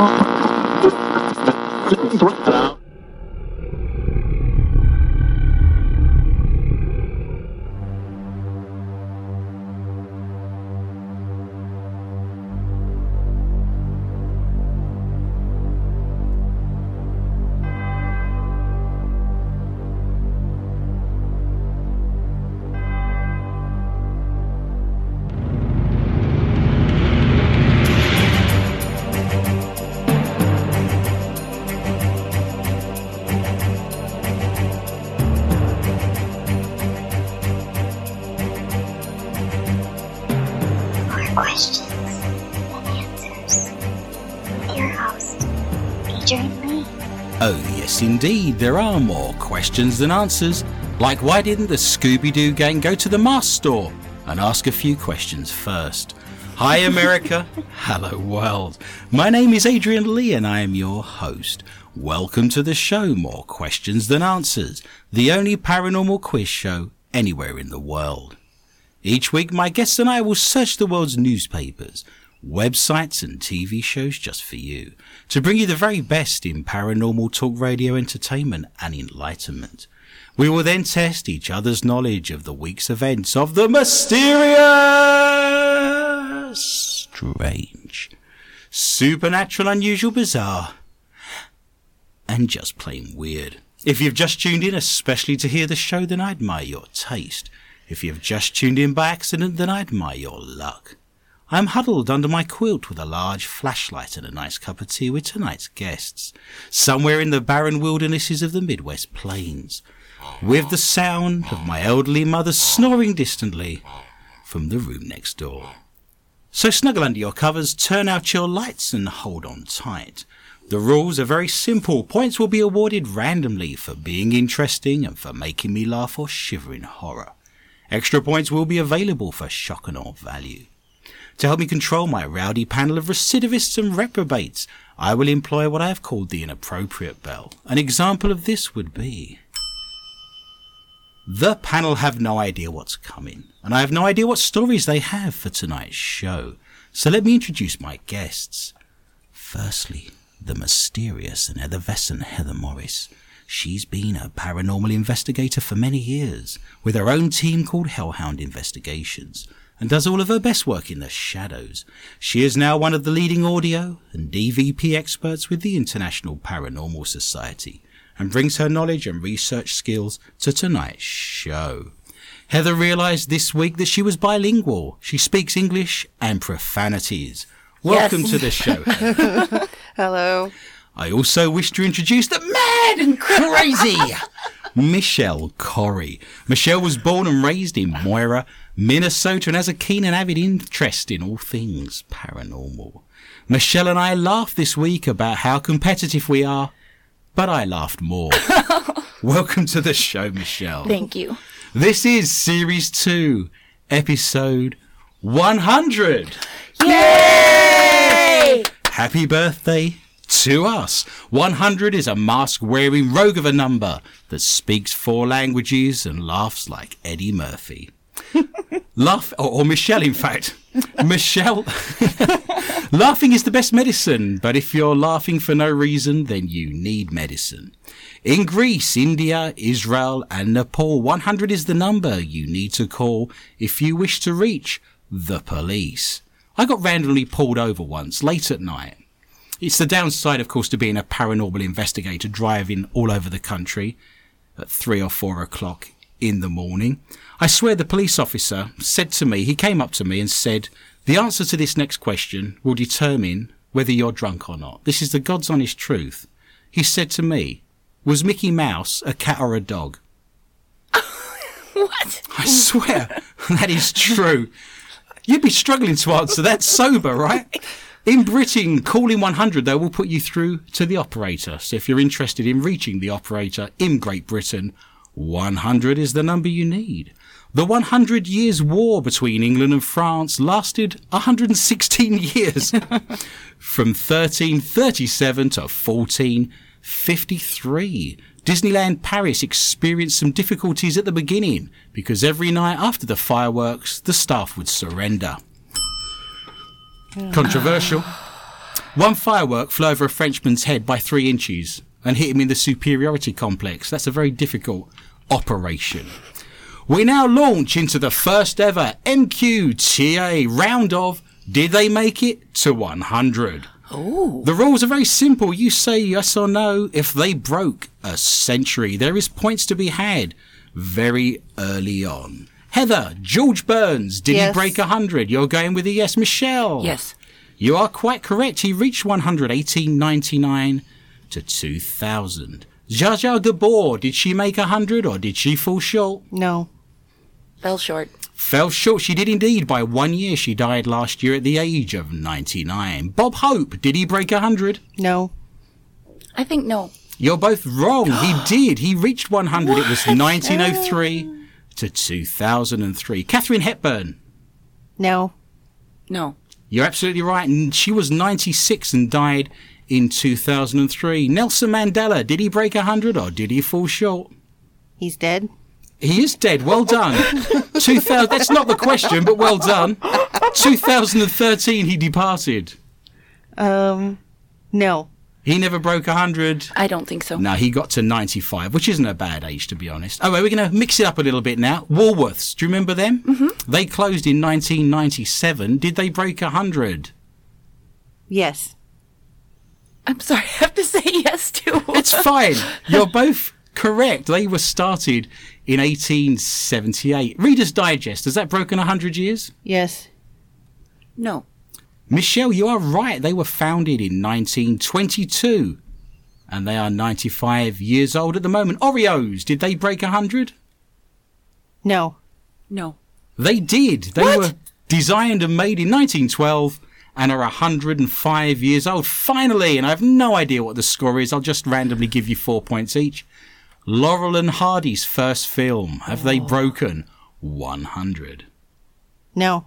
More there are more questions than answers. Like, why didn't the Scooby Doo gang go to the mask store and ask a few questions first? Hi, America. Hello, world. My name is Adrian Lee and I am your host. Welcome to the show, More Questions Than Answers, the only paranormal quiz show anywhere in the world. Each week, my guests and I will search the world's newspapers, websites, and TV shows just for you to bring you the very best in paranormal talk radio entertainment and enlightenment. We will then test each other's knowledge of the week's events of the mysterious, strange, supernatural, unusual, bizarre, and just plain weird. If you've just tuned in especially to hear the show, then I admire your taste. If you've just tuned in by accident, then I admire your luck. I am huddled under my quilt with a large flashlight and a nice cup of tea with tonight's guests, somewhere in the barren wildernesses of the Midwest Plains, with the sound of my elderly mother snoring distantly from the room next door. So snuggle under your covers, turn out your lights, and hold on tight. The rules are very simple. Points will be awarded randomly for being interesting and for making me laugh or shiver in horror. Extra points will be available for shock and awe value. To help me control my rowdy panel of recidivists and reprobates, I will employ what I have called the inappropriate bell. An example of this would be. The panel have no idea what's coming, and I have no idea what stories they have for tonight's show. So let me introduce my guests. Firstly, the mysterious and effervescent Heather Morris. She's been a paranormal investigator for many years, with her own team called Hellhound Investigations, and does all of her best work in the shadows. She is now one of the leading audio and EVP experts with the International Paranormal Society, and brings her knowledge and research skills to tonight's show. Heather realized this week that she was bilingual. She speaks English and profanities. Welcome Yes. to the show. Hello. I also wish to introduce the mad and crazy Michelle Corrie. Michelle was born and raised in Moira, Minnesota, and has a keen and avid interest in all things paranormal. Michelle and I laughed this week about how competitive we are, but I laughed more. Welcome to the show, Michelle. Thank you. This is Series 2, Episode 100. Yay! Happy birthday to us. 100 is a mask wearing rogue of a number that speaks four languages and laughs like Eddie Murphy. Laugh, or, or Michelle, in fact. Michelle. laughing is the best medicine, but if you're laughing for no reason, then you need medicine. In Greece, India, Israel, and Nepal, 100 is the number you need to call if you wish to reach the police. I got randomly pulled over once, late at night. It's the downside, of course, to being a paranormal investigator driving all over the country at three or four o'clock in the morning. I swear the police officer said to me, he came up to me and said, the answer to this next question will determine whether you're drunk or not. This is the God's honest truth. He said to me, was Mickey Mouse a cat or a dog? What? I swear that is true. You'd be struggling to answer that sober, right? In Britain, calling 100, they will put you through to the operator. So if you're interested in reaching the operator in Great Britain, 100 is the number you need. The 100 Years' War between England and France lasted 116 years. From 1337 to 1453. Disneyland Paris experienced some difficulties at the beginning because every night after the fireworks, the staff would surrender. Controversial. One firework flew over a Frenchman's head by three inches and hit him in the superiority complex. That's a very difficult operation. We now launch into the first ever MQTA round of Did They Make It to 100? Oh. The rules are very simple. You say yes or no. If they broke a century, there is points to be had very early on. Heather, George Burns, did Yes. he break 100? You're going with a yes. Michelle? Yes. You are quite correct. He reached 100, 1899 to 2000. Zsa Zsa Gabor, did she make 100 or did she fall short? No. Fell short. Fell short. She did indeed by one year. She died last year at the age of 99. Bob Hope, did he break 100? No. I think no. You're both wrong. He did. He reached 100. It was 1903 to 2003. Katharine Hepburn. No. No. You're absolutely right. And she was 96 and died in 2003. Nelson Mandela. Did he break 100 or did he fall short? He's dead. He is dead. Well done. 2000, that's not the question, but well done. 2013, he departed. Um, no. He never broke 100. I don't think so. No, he got to 95, which isn't a bad age, to be honest. Oh, well, we're going to mix it up a little bit now. Woolworths, do you remember them? Mm-hmm. They closed in 1997. Did they break 100? Yes. I'm sorry. I have to say yes to. It's fine. You're both correct. They were started in 1878. Reader's Digest, has that broken 100 years? Yes. no. Michelle, you are right. They were founded in 1922. And they are 95 years old at the moment. Oreos, did they break 100? No. No. They did. They What? were designed and made in 1912 and are 105 years old. Finally, and I have no idea what the score is. I'll just randomly give you four points each. Laurel and Hardy's first film. Have they broken 100? No.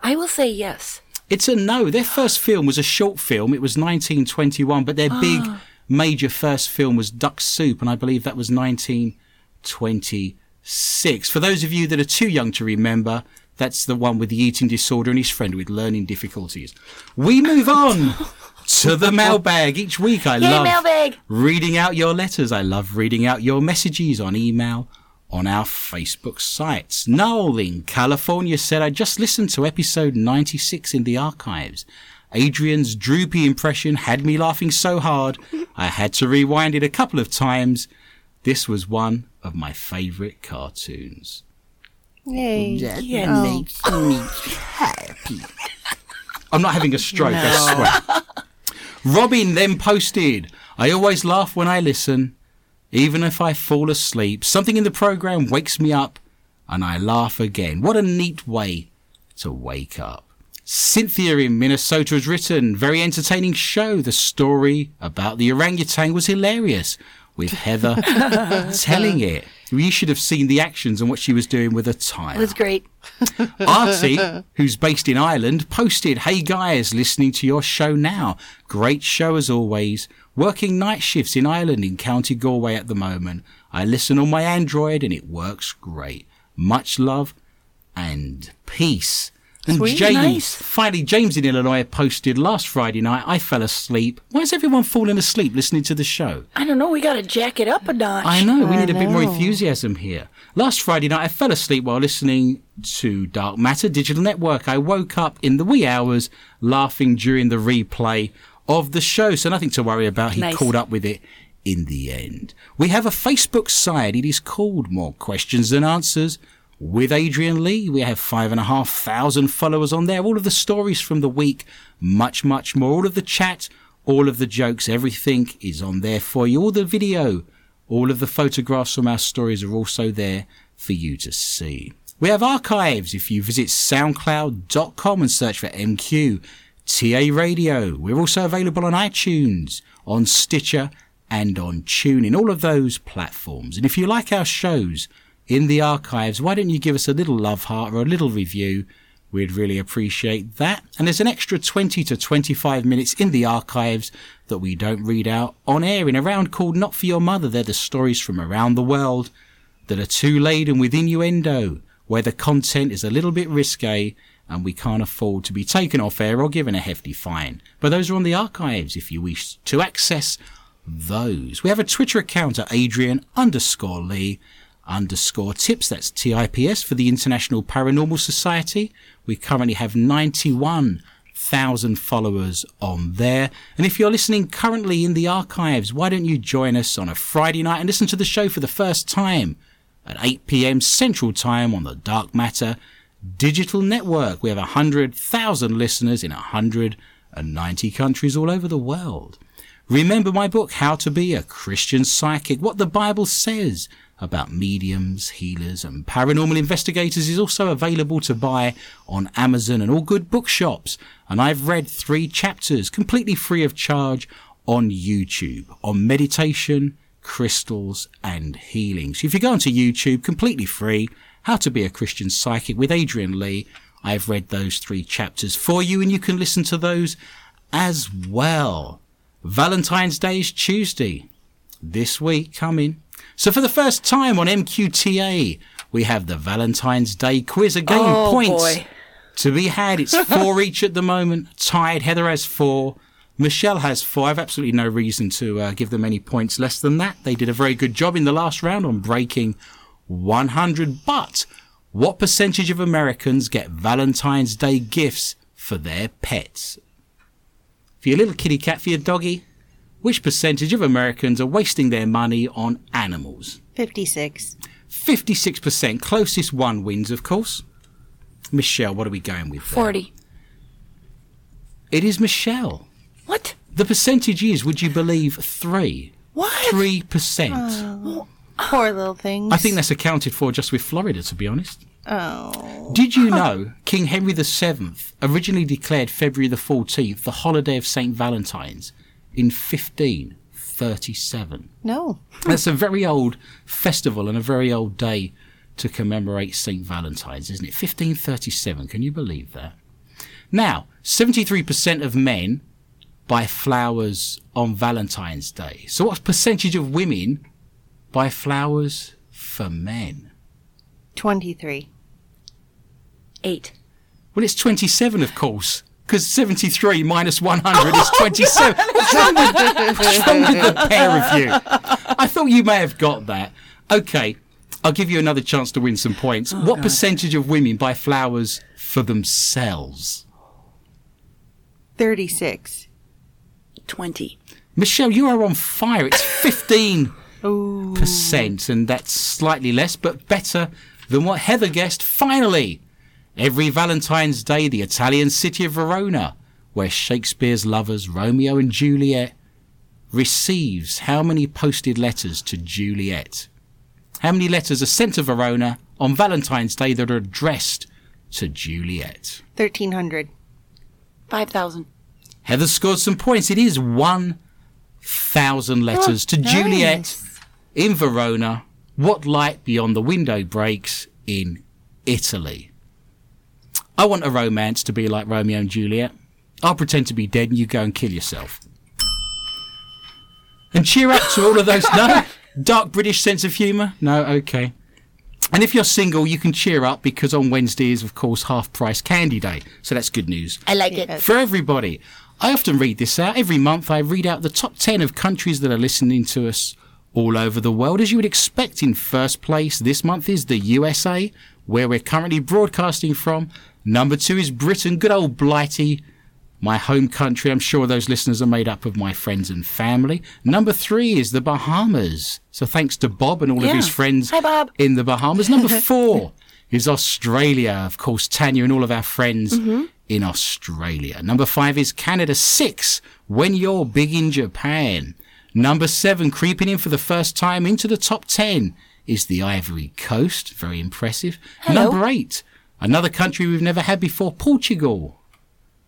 I will say yes. It's a no. Their first film was a short film. It was 1921, but their big major first film was Duck Soup, and I believe that was 1926. For those of you that are too young to remember, that's the one with the eating disorder and his friend with learning difficulties. We move on to the mailbag. Each week I Yay, love mailbag. reading out your letters. I love reading out your messages on email on our Facebook sites. Noel in California said, I just listened to episode 96 in the archives. Adrian's droopy impression had me laughing so hard, I had to rewind it a couple of times. This was one of my favourite cartoons. Yay. Yeah. Oh. me happy. I'm not having a stroke, I swear. Robin then posted, I always laugh when I listen, even if I fall asleep. Something in the program wakes me up and I laugh again. What a neat way to wake up. Cynthia in Minnesota has written, very entertaining show. The story about the orangutan was hilarious with Heather telling it. You should have seen the actions and what she was doing with a tire. It was great. Artie, who's based in Ireland, posted, Hey guys, listening to your show now. Great show as always. Working night shifts in Ireland in County Galway at the moment. I listen on my Android and it works great. Much love and peace. And Sweet, James, nice. finally, James in Illinois posted last Friday night, I fell asleep. Why is everyone falling asleep listening to the show? I don't know. We got to jack it up a notch. I know, we I need a bit more enthusiasm here. Last Friday night, I fell asleep while listening to Dark Matter Digital Network. I woke up in the wee hours laughing during the replay of the show, so nothing to worry about. He Nice. caught up with it in the end. We have a Facebook site. It is called More Questions Than Answers with Adrian Lee. We have five and a half thousand followers on there. All of the stories from the week, much, much more. All of the chat, all of the jokes, everything is on there for you. All the video, all of the photographs from our stories are also there for you to see. We have archives if you visit soundcloud.com and search for MQ TA Radio. We're also available on iTunes, on Stitcher, and on TuneIn, all of those platforms. And if you like our shows in the archives, why don't you give us a little love heart or a little review? We'd really appreciate that. And there's an extra 20 to 25 minutes in the archives that we don't read out on air in a round called Not For Your Mother. They're the stories from around the world that are too laden with innuendo, where the content is a little bit risque and we can't afford to be taken off air or given a hefty fine. But those are on the archives if you wish to access those. We have a Twitter account at Adrian underscore Lee underscore tips. That's TIPS for the International Paranormal Society. We currently have 91,000 followers on there. And if you're listening currently in the archives, why don't you join us on a Friday night and listen to the show for the first time at 8 p.m. Central Time on the Dark Matter Digital Network. We have 100,000 listeners in 190 countries all over the world. Remember my book, How to Be a Christian Psychic, what the Bible says about mediums, healers, and paranormal investigators is also available to buy on Amazon and all good bookshops. And I've read three chapters completely free of charge on YouTube on meditation, crystals, and healing. So if you go onto YouTube, completely free, How to Be a Christian Psychic with Adrian Lee, I've read those three chapters for you, and you can listen to those as well. Valentine's Day is Tuesday. This week coming. So for the first time on MQTA, we have the Valentine's Day quiz. Again, Oh, points boy. to be had. It's four each at the moment. Tied. Heather has four. Michelle has four. I've absolutely no reason to uh, give them any points less than that. They did a very good job in the last round on breaking 100. But what percentage of Americans get Valentine's Day gifts for their pets? For your little kitty cat, for your doggy, which percentage of Americans are wasting their money on animals? 56. 56%. Closest one wins, of course. Michelle, what are we going with? there? 40. It is Michelle. What? The percentage is, would you believe, three. What? Three percent. Oh, poor little things. I think that's accounted for just with Florida, to be honest. Oh. Did you know King Henry VII originally declared February the 14th the holiday of St. Valentine's in 1537? No. That's a very old festival and a very old day to commemorate St. Valentine's, isn't it? 1537. Can you believe that? Now, 73% of men buy flowers on Valentine's Day. So, what percentage of women buy flowers for men? 23. 8. Well, it's 27, of course, because 73 minus 100 is 27. What's wrong with, what's wrong with the pair of you? I thought you may have got that. Okay, I'll give you another chance to win some points. Oh, what percentage of women buy flowers for themselves? 36. 20. Michelle, you are on fire. It's 15%, and that's slightly less, but better than what Heather guessed. Finally, every Valentine's Day, the Italian city of Verona, where Shakespeare's lovers Romeo and Juliet receives how many posted letters to Juliet? How many letters are sent to Verona on Valentine's Day that are addressed to Juliet? 1300. 5,000. Heather scored some points. It is 1,000 letters to Juliet in Verona. What light beyond the window breaks in Italy? I want a romance to be like Romeo and Juliet. I'll pretend to be dead and you go and kill yourself. And cheer up to all of those. No? Dark British sense of humour? No? Okay. And if you're single, you can cheer up because on Wednesday is, of course, half price candy day. So that's good news I like it. For everybody. I often read this out. Every month I read out the top 10 of countries that are listening to us all over the world. As you would expect, in first place this month is the USA, where we're currently broadcasting from. Number two is Britain, good old Blighty, my home country. I'm sure those listeners are made up of my friends and family. Number three is the Bahamas. So thanks to Bob and all of his friends Hi, in the Bahamas. Number four is Australia. Of course, Tanya and all of our friends mm-hmm. in Australia. Number five is Canada. Six, when you're big in Japan. Number seven, creeping in for the first time into the top ten, is the Ivory Coast. Very impressive. Hello. Number eight, another country we've never had before, Portugal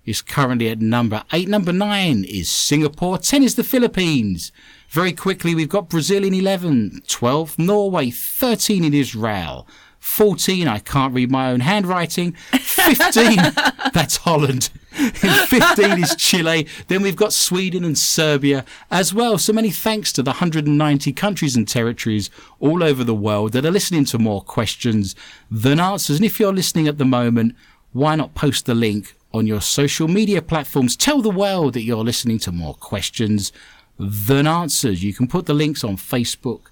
is currently at number eight. Number nine is Singapore. Ten is the Philippines. Very quickly, we've got Brazil in 11, 12, Norway, 13 in Israel, 14, I can't read my own handwriting, 15, that's Holland, 15 is Chile, then we've got Sweden and Serbia as well. So many thanks to the 190 countries and territories all over the world that are listening to more questions than answers. And if you're listening at the moment, why not post the link on your social media platforms? Tell the world that you're listening to more questions than answers. You can put the links on Facebook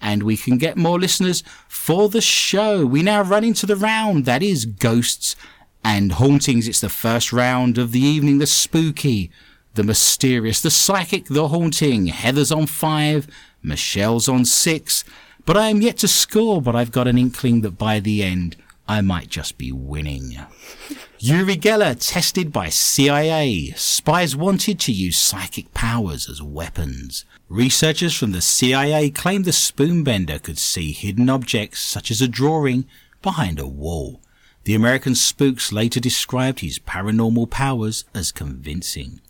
and we can get more listeners for the show. We now run into the round that is ghosts and hauntings. It's the first round of the evening, the spooky, the mysterious, the psychic, the haunting. Heather's on five, Michelle's on six, but I am yet to score, but I've got an inkling that by the end, I might just be winning. Uri Geller tested by CIA. Spies wanted to use psychic powers as weapons. Researchers from the CIA claimed the spoonbender could see hidden objects such as a drawing behind a wall. The American spooks later described his paranormal powers as convincing.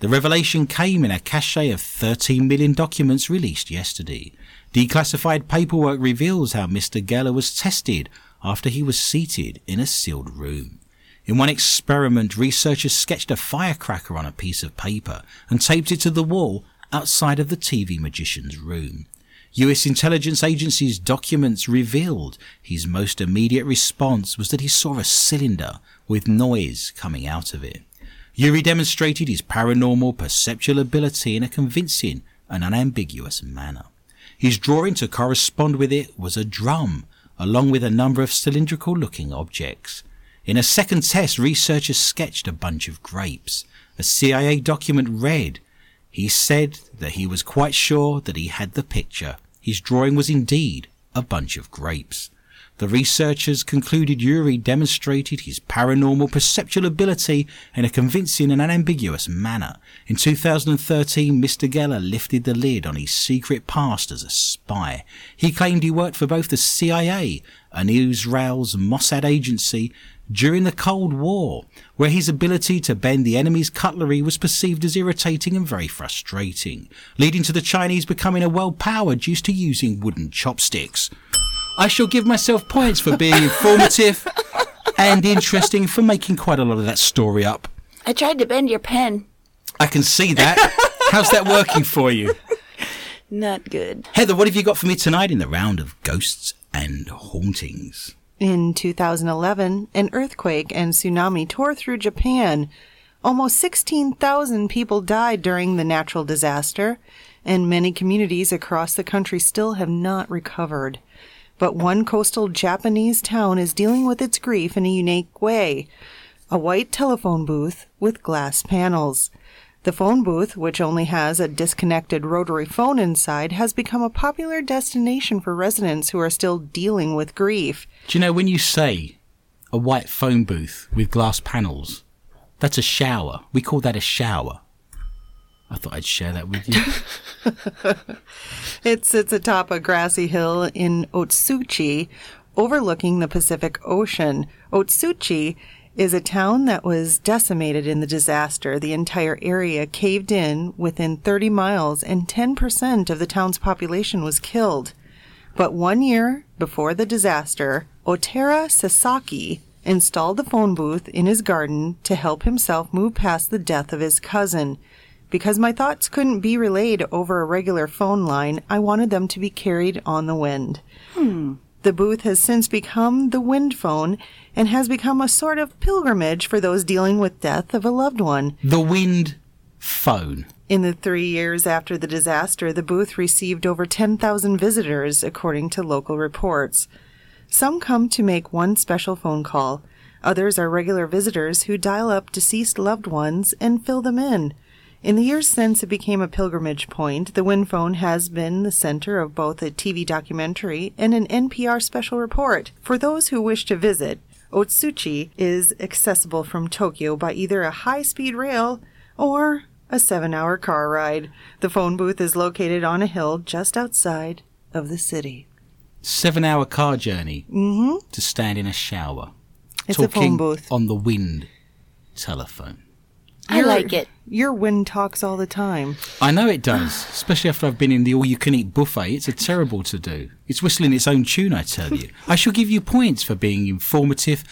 The revelation came in a cache of 13 million documents released yesterday. Declassified paperwork reveals how Mr. Geller was tested after he was seated in a sealed room. In one experiment, researchers sketched a firecracker on a piece of paper and taped it to the wall outside of the TV magician's room. US intelligence agency's documents revealed his most immediate response was that he saw a cylinder with noise coming out of it. Uri demonstrated his paranormal perceptual ability in a convincing and unambiguous manner. His drawing to correspond with it was a drum, along with a number of cylindrical looking objects. In a second test, researchers sketched a bunch of grapes. A CIA document read, he said that he was quite sure that he had the picture. His drawing was indeed a bunch of grapes. The researchers concluded Uri demonstrated his paranormal perceptual ability in a convincing and unambiguous manner. In 2013, Mr. Geller lifted the lid on his secret past as a spy. He claimed he worked for both the CIA and Israel's Mossad agency during the Cold War, where his ability to bend the enemy's cutlery was perceived as irritating and very frustrating, leading to the Chinese becoming a world power due to using wooden chopsticks. I shall give myself points for being informative and interesting for making quite a lot of that story up. I tried to bend your pen. I can see that. How's that working for you? Not good. Heather, what have you got for me tonight in the round of ghosts and hauntings? In 2011, an earthquake and tsunami tore through Japan. Almost 16,000 people died during the natural disaster, and many communities across the country still have not recovered. But one coastal Japanese town is dealing with its grief in a unique way a white telephone booth with glass panels. The phone booth, which only has a disconnected rotary phone inside, has become a popular destination for residents who are still dealing with grief. Do you know when you say a white phone booth with glass panels, that's a shower. We call that a shower. I thought I'd share that with you. It sits atop a grassy hill in Otsuchi, overlooking the Pacific Ocean. Otsuchi is a town that was decimated in the disaster. The entire area caved in within 30 miles, and 10% of the town's population was killed. But one year before the disaster, Itaru Sasaki installed the phone booth in his garden to help himself move past the death of his cousin. Because my thoughts couldn't be relayed over a regular phone line, I wanted them to be carried on the wind. Hmm. The booth has since become the wind phone and has become a sort of pilgrimage for those dealing with death of a loved one. the wind phone. In the three years after the disaster, the booth received over 10,000 visitors, according to local reports. Some come to make one special phone call. Others are regular visitors who dial up deceased loved ones and fill them in. In the years since it became a pilgrimage point, the Wind Phone has been the center of both a TV documentary and an NPR special report. For those who wish to visit, Otsuchi is accessible from Tokyo by either a high speed rail or a seven hour car ride. The phone booth is located on a hill just outside of the city. Seven hour car journey mm-hmm. to stand in a shower. It's a phone talking booth. on the wind telephone. I like it. Your wind talks all the time. I know it does, especially after I've been in the all you can eat buffet. It's a terrible to do. It's whistling its own tune, I tell you. I shall give you points for being informative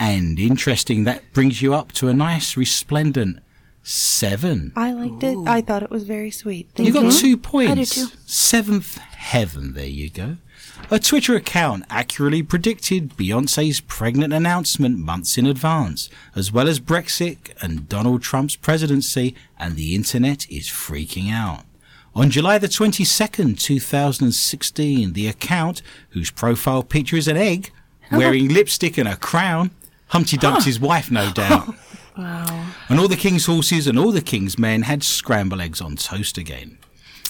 and interesting. That brings you up to a nice, resplendent seven. I liked it. I thought it was very sweet. Thank You got two points. I do too. Seventh heaven, there you go. A Twitter account accurately predicted Beyonce's pregnant announcement months in advance, as well as Brexit and Donald Trump's presidency, and the internet is freaking out. On July the 22nd, 2016, the account, whose profile picture is an egg, wearing lipstick and a crown, Humpty Dumpty's wife, no doubt. And all the king's horses and all the king's men had scramble eggs on toast again.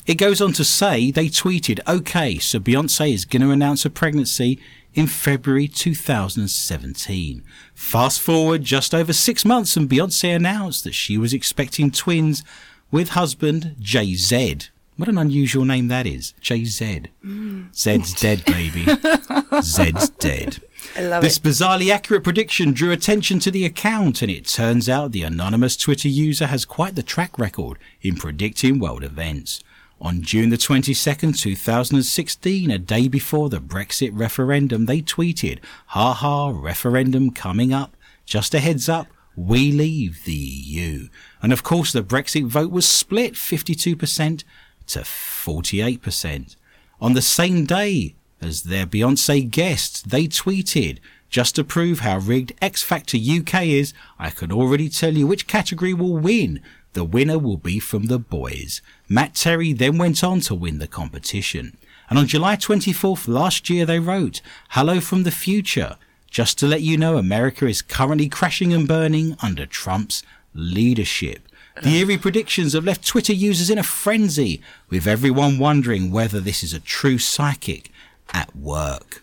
It goes on to say they tweeted, okay, so Beyonce is going to announce a pregnancy in February 2017. Fast forward just over six months and Beyonce announced that she was expecting twins with husband Jay Z. What an unusual name that is. Jay Z. Mm. Zed's dead, baby. Zed's dead. I love This it. bizarrely accurate prediction drew attention to the account, and it turns out the anonymous Twitter user has quite the track record in predicting world events. On June the 22nd, 2016, a day before the Brexit referendum, they tweeted, Ha ha, referendum coming up. Just a heads up, we leave the EU. And of course, the Brexit vote was split 52% to 48%. On the same day as their Beyonce guest, they tweeted, just to prove how rigged X Factor UK is, I can already tell you which category will win. The winner will be from the boys. Matt Terry then went on to win the competition. And on July 24th last year, they wrote, Hello from the future. Just to let you know, America is currently crashing and burning under Trump's leadership. The eerie predictions have left Twitter users in a frenzy, with everyone wondering whether this is a true psychic at work.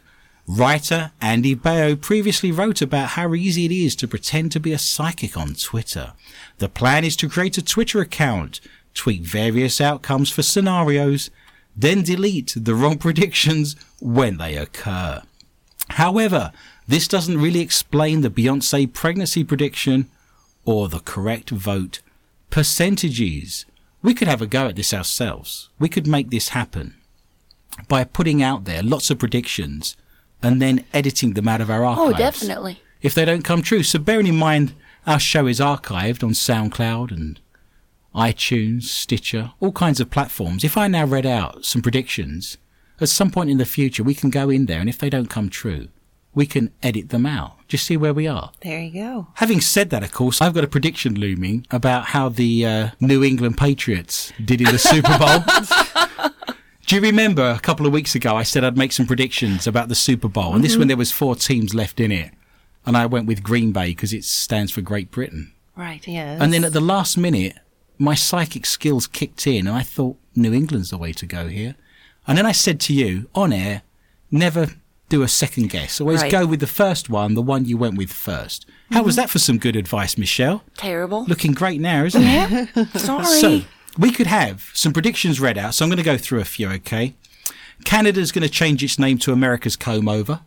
Writer Andy Baio previously wrote about how easy it is to pretend to be a psychic on Twitter. The plan is to create a Twitter account, tweak various outcomes for scenarios, then delete the wrong predictions when they occur. However, this doesn't really explain the Beyonce pregnancy prediction or the correct vote percentages. We could have a go at this ourselves. We could make this happen by putting out there lots of predictions and then editing them out of our archives. Oh, definitely. If they don't come true. So bearing in mind our show is archived on SoundCloud and iTunes, Stitcher, all kinds of platforms. If I now read out some predictions, at some point in the future we can go in there and if they don't come true, we can edit them out. Just see where we are. There you go. Having said that, of course, I've got a prediction looming about how the uh, New England Patriots did in the Super Bowl. Do you remember a couple of weeks ago I said I'd make some predictions about the Super Bowl, and this mm-hmm. one there was four teams left in it, and I went with Green Bay because it stands for Great Britain. Right. Yes. And then at the last minute, my psychic skills kicked in, and I thought New England's the way to go here. And then I said to you on air, never do a second guess. Always Right. go with the first one, the one you went with first. How was mm-hmm. that for some good advice, Michelle? Terrible. Looking great now, isn't it? Sorry. So we could have some predictions read out. So I'm going to go through a few, okay? Canada's going to change its name to America's Comb Over.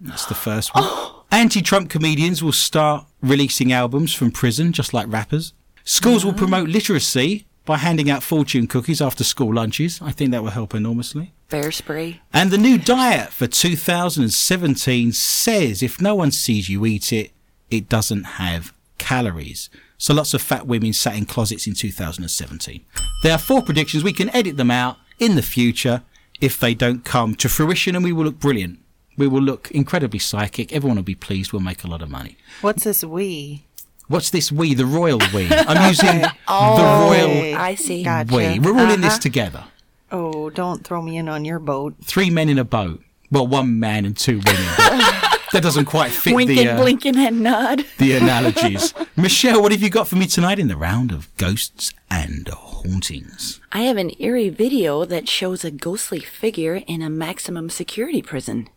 That's the first one. Anti-Trump comedians will start releasing albums from prison, just like rappers. Schools will mm. promote literacy by handing out fortune cookies after school lunches. I think that will help enormously. Bear spray. And the new diet for 2017 says if no one sees you eat it, it doesn't have calories. So lots of fat women sat in closets in 2017. There are four predictions. We can edit them out in the future if they don't come to fruition and we will look brilliant. We will look incredibly psychic. Everyone will be pleased. We'll make a lot of money. What's this we? What's this we? The royal we. I'm using the Oh, royal I see. Gotcha. we. We're all in this Uh-huh. together. Oh, don't throw me in on your boat. three men in a boat. Well, one man and two women. that doesn't quite fit Winking, the, uh, blinking, and nod. the analogies. Michelle, what have you got for me tonight in the round of ghosts and hauntings? I have an eerie video that shows a ghostly figure in a maximum security prison.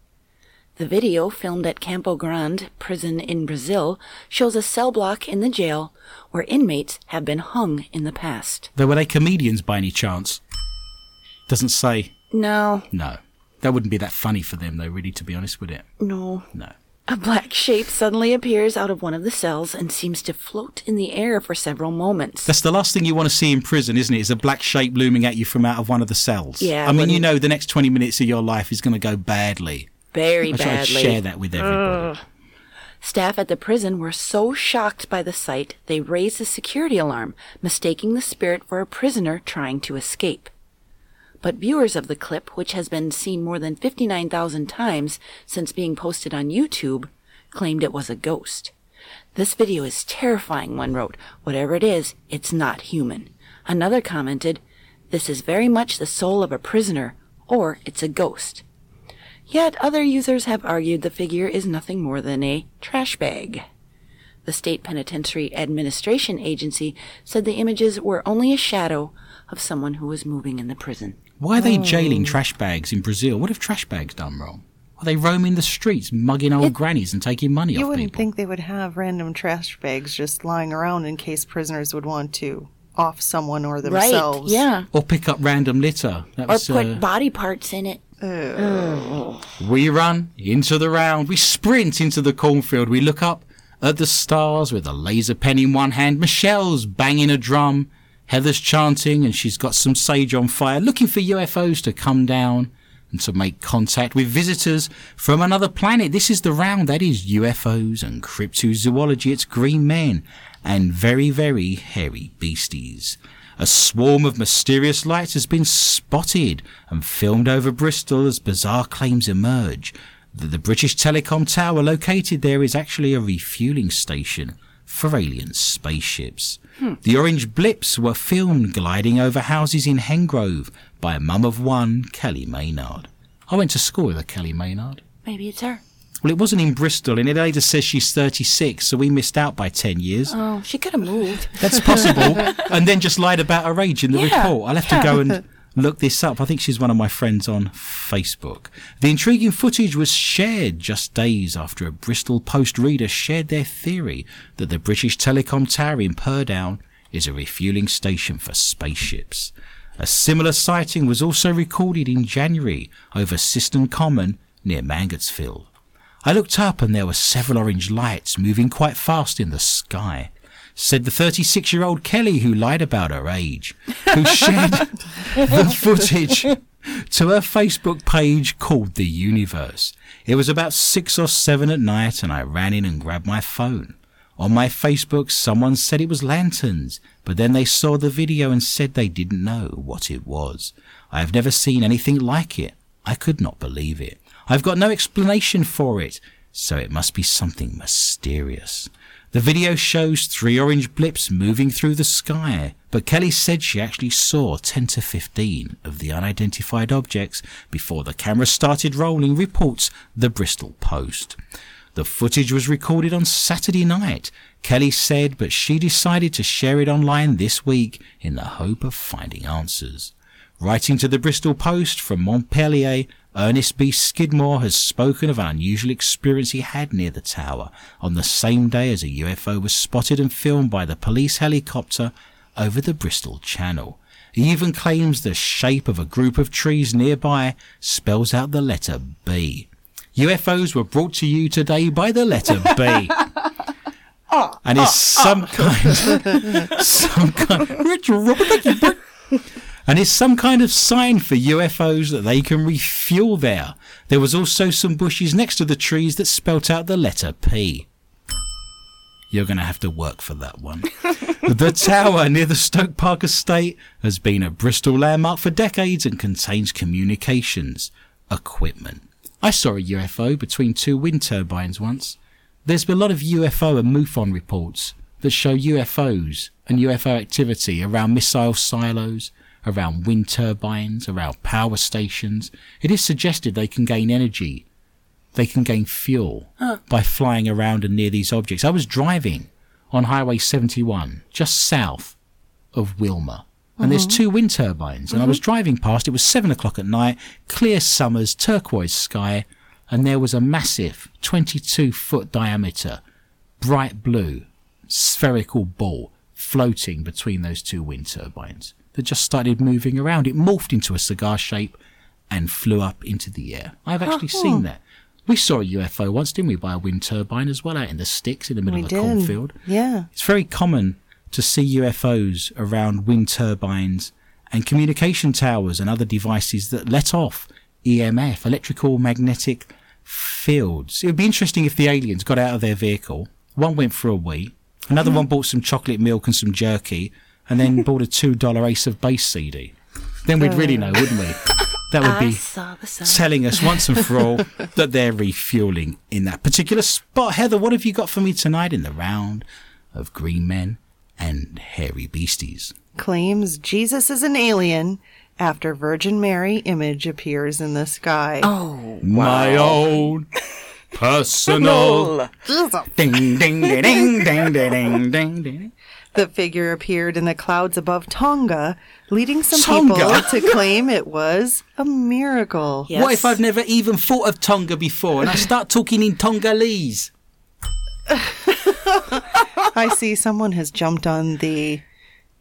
The video, filmed at Campo Grande prison in Brazil, shows a cell block in the jail where inmates have been hung in the past. Though were they comedians by any chance? Doesn't say. No, No. That wouldn't be that funny for them, though, really, to be honest with it. no. No. A black shape suddenly appears out of one of the cells and seems to float in the air for several moments. That's the last thing you want to see in prison, isn't it? Is a black shape looming at you from out of one of the cells. Yeah, I mean, you know, the next 20 minutes of your life is going to go badly. Very I try to badly. share that with everybody. Staff at the prison were so shocked by the sight, they raised the security alarm, mistaking the spirit for a prisoner trying to escape. But viewers of the clip, which has been seen more than 59,000 times since being posted on YouTube, claimed it was a ghost. This video is terrifying, one wrote. Whatever it is, it's not human. Another commented, This is very much the soul of a prisoner, or it's a ghost. Yet other users have argued the figure is nothing more than a trash bag. The State Penitentiary Administration Agency said the images were only a shadow of someone who was moving in the prison. Why are they jailing trash bags in Brazil? What have trash bags done wrong? Are they roaming the streets, mugging old grannies and taking money off people? You wouldn't think they would have random trash bags just lying around in case prisoners would want to off someone or themselves. Right, yeah. or pick up random litter. That Or was, put uh, body parts in it. We run into the round. We sprint into the cornfield. We look up at the stars with a laser pen in one hand. Michelle's banging a drum. Heather's chanting and she's got some sage on fire, looking for UFOs to come down and to make contact with visitors from another planet. This is the round that is UFOs and cryptozoology. It's green men and very, very hairy beasties. A swarm of mysterious lights has been spotted and filmed over Bristol as bizarre claims emerge that the British Telecom tower located there is actually a refueling station for alien spaceships. The orange blips were filmed gliding over houses in Hengrove by a mum of one, Kelly Maynard. I went to school with a Kelly Maynard. Maybe it's her. Well, it wasn't in Bristol, and it later says she's 36, so we missed out by 10 years. Oh, she could have moved. That's possible. and then just lied about her age in the Yeah, report. I'll have to go and look this up. I think she's one of my friends on Facebook. The intriguing footage was shared just days after a Bristol Post reader shared their theory that the British Telecom Tower in Purdown is a refueling station for spaceships. A similar sighting was also recorded in January over Siston Common near Mangotsfield. I looked up and there were several orange lights moving quite fast in the sky. Said the 36 year old Kelly who lied about her age, who shared the footage to her Facebook page called The Universe. It was about six or seven at night and I ran in and grabbed my phone. On my Facebook, someone said it was lanterns, but then they saw the video and said they didn't know what it was. I have never seen anything like it. I could not believe it. I've got no explanation for it, so it must be something mysterious. The video shows three orange blips moving through the sky, but Kelly said she actually saw 10 to 15 of the unidentified objects before the camera started rolling, reports the Bristol Post. The footage was recorded on Saturday night, Kelly said, but she decided to share it online this week in the hope of finding answers. Writing to the Bristol Post from Montpellier, Ernest B. Skidmore has spoken of an unusual experience he had near the tower on the same day as a UFO was spotted and filmed by the police helicopter over the Bristol Channel. He even claims the shape of a group of trees nearby spells out the letter B. UFOs were brought to you today by the letter B. and it's some kind, some kind, you, Bert. And it's some kind of sign for UFOs that they can refuel there. There was also some bushes next to the trees that spelt out the letter P. You're going to have to work for that one. the tower near the Stoke Park estate has been a Bristol landmark for decades and contains communications equipment. I saw a UFO between two wind turbines once. There's been a lot of UFO and MUFON reports that show UFOs and UFO activity around missile silos, around wind turbines, around power stations. It is suggested they can gain energy they can gain fuel by flying around and near these objects. I was driving on Highway 71, just south of Willmar, and there's uh-huh. two wind turbines, and I was uh-huh. driving past. It was seven o'clock at night, clear summers, turquoise sky, and there was a massive 22 foot diameter, bright blue, spherical ball floating between those two wind turbines that just started moving around. It morphed into a cigar shape and flew up into the air. I've actually uh-huh. seen that. We saw a UFO once, didn't we, by a wind turbine as well, out in the sticks in the middle We of a did. cornfield. Yeah. It's very common to see UFOs around wind turbines and communication towers and other devices that let off EMF, electrical magnetic fields. It would be interesting if the aliens got out of their vehicle. One went for a wee, another mm-hmm. one bought some chocolate milk and some jerky, and then bought a $2 Ace of Base CD. Then we'd really know, wouldn't we? That would be telling us once and for all that they're refueling in that particular spot. Heather, what have you got for me tonight in the round of green men and hairy beasties? Claims Jesus is an alien after Virgin Mary image appears in the sky. Oh, wow. my own personal. ding, ding, ding, ding, ding, ding, ding, ding. The figure appeared in the clouds above Tonga, leading some Tonga? people to claim it was a miracle. yes. What if I've never even thought of Tonga before and I start talking in Tongolese? I see someone has jumped on the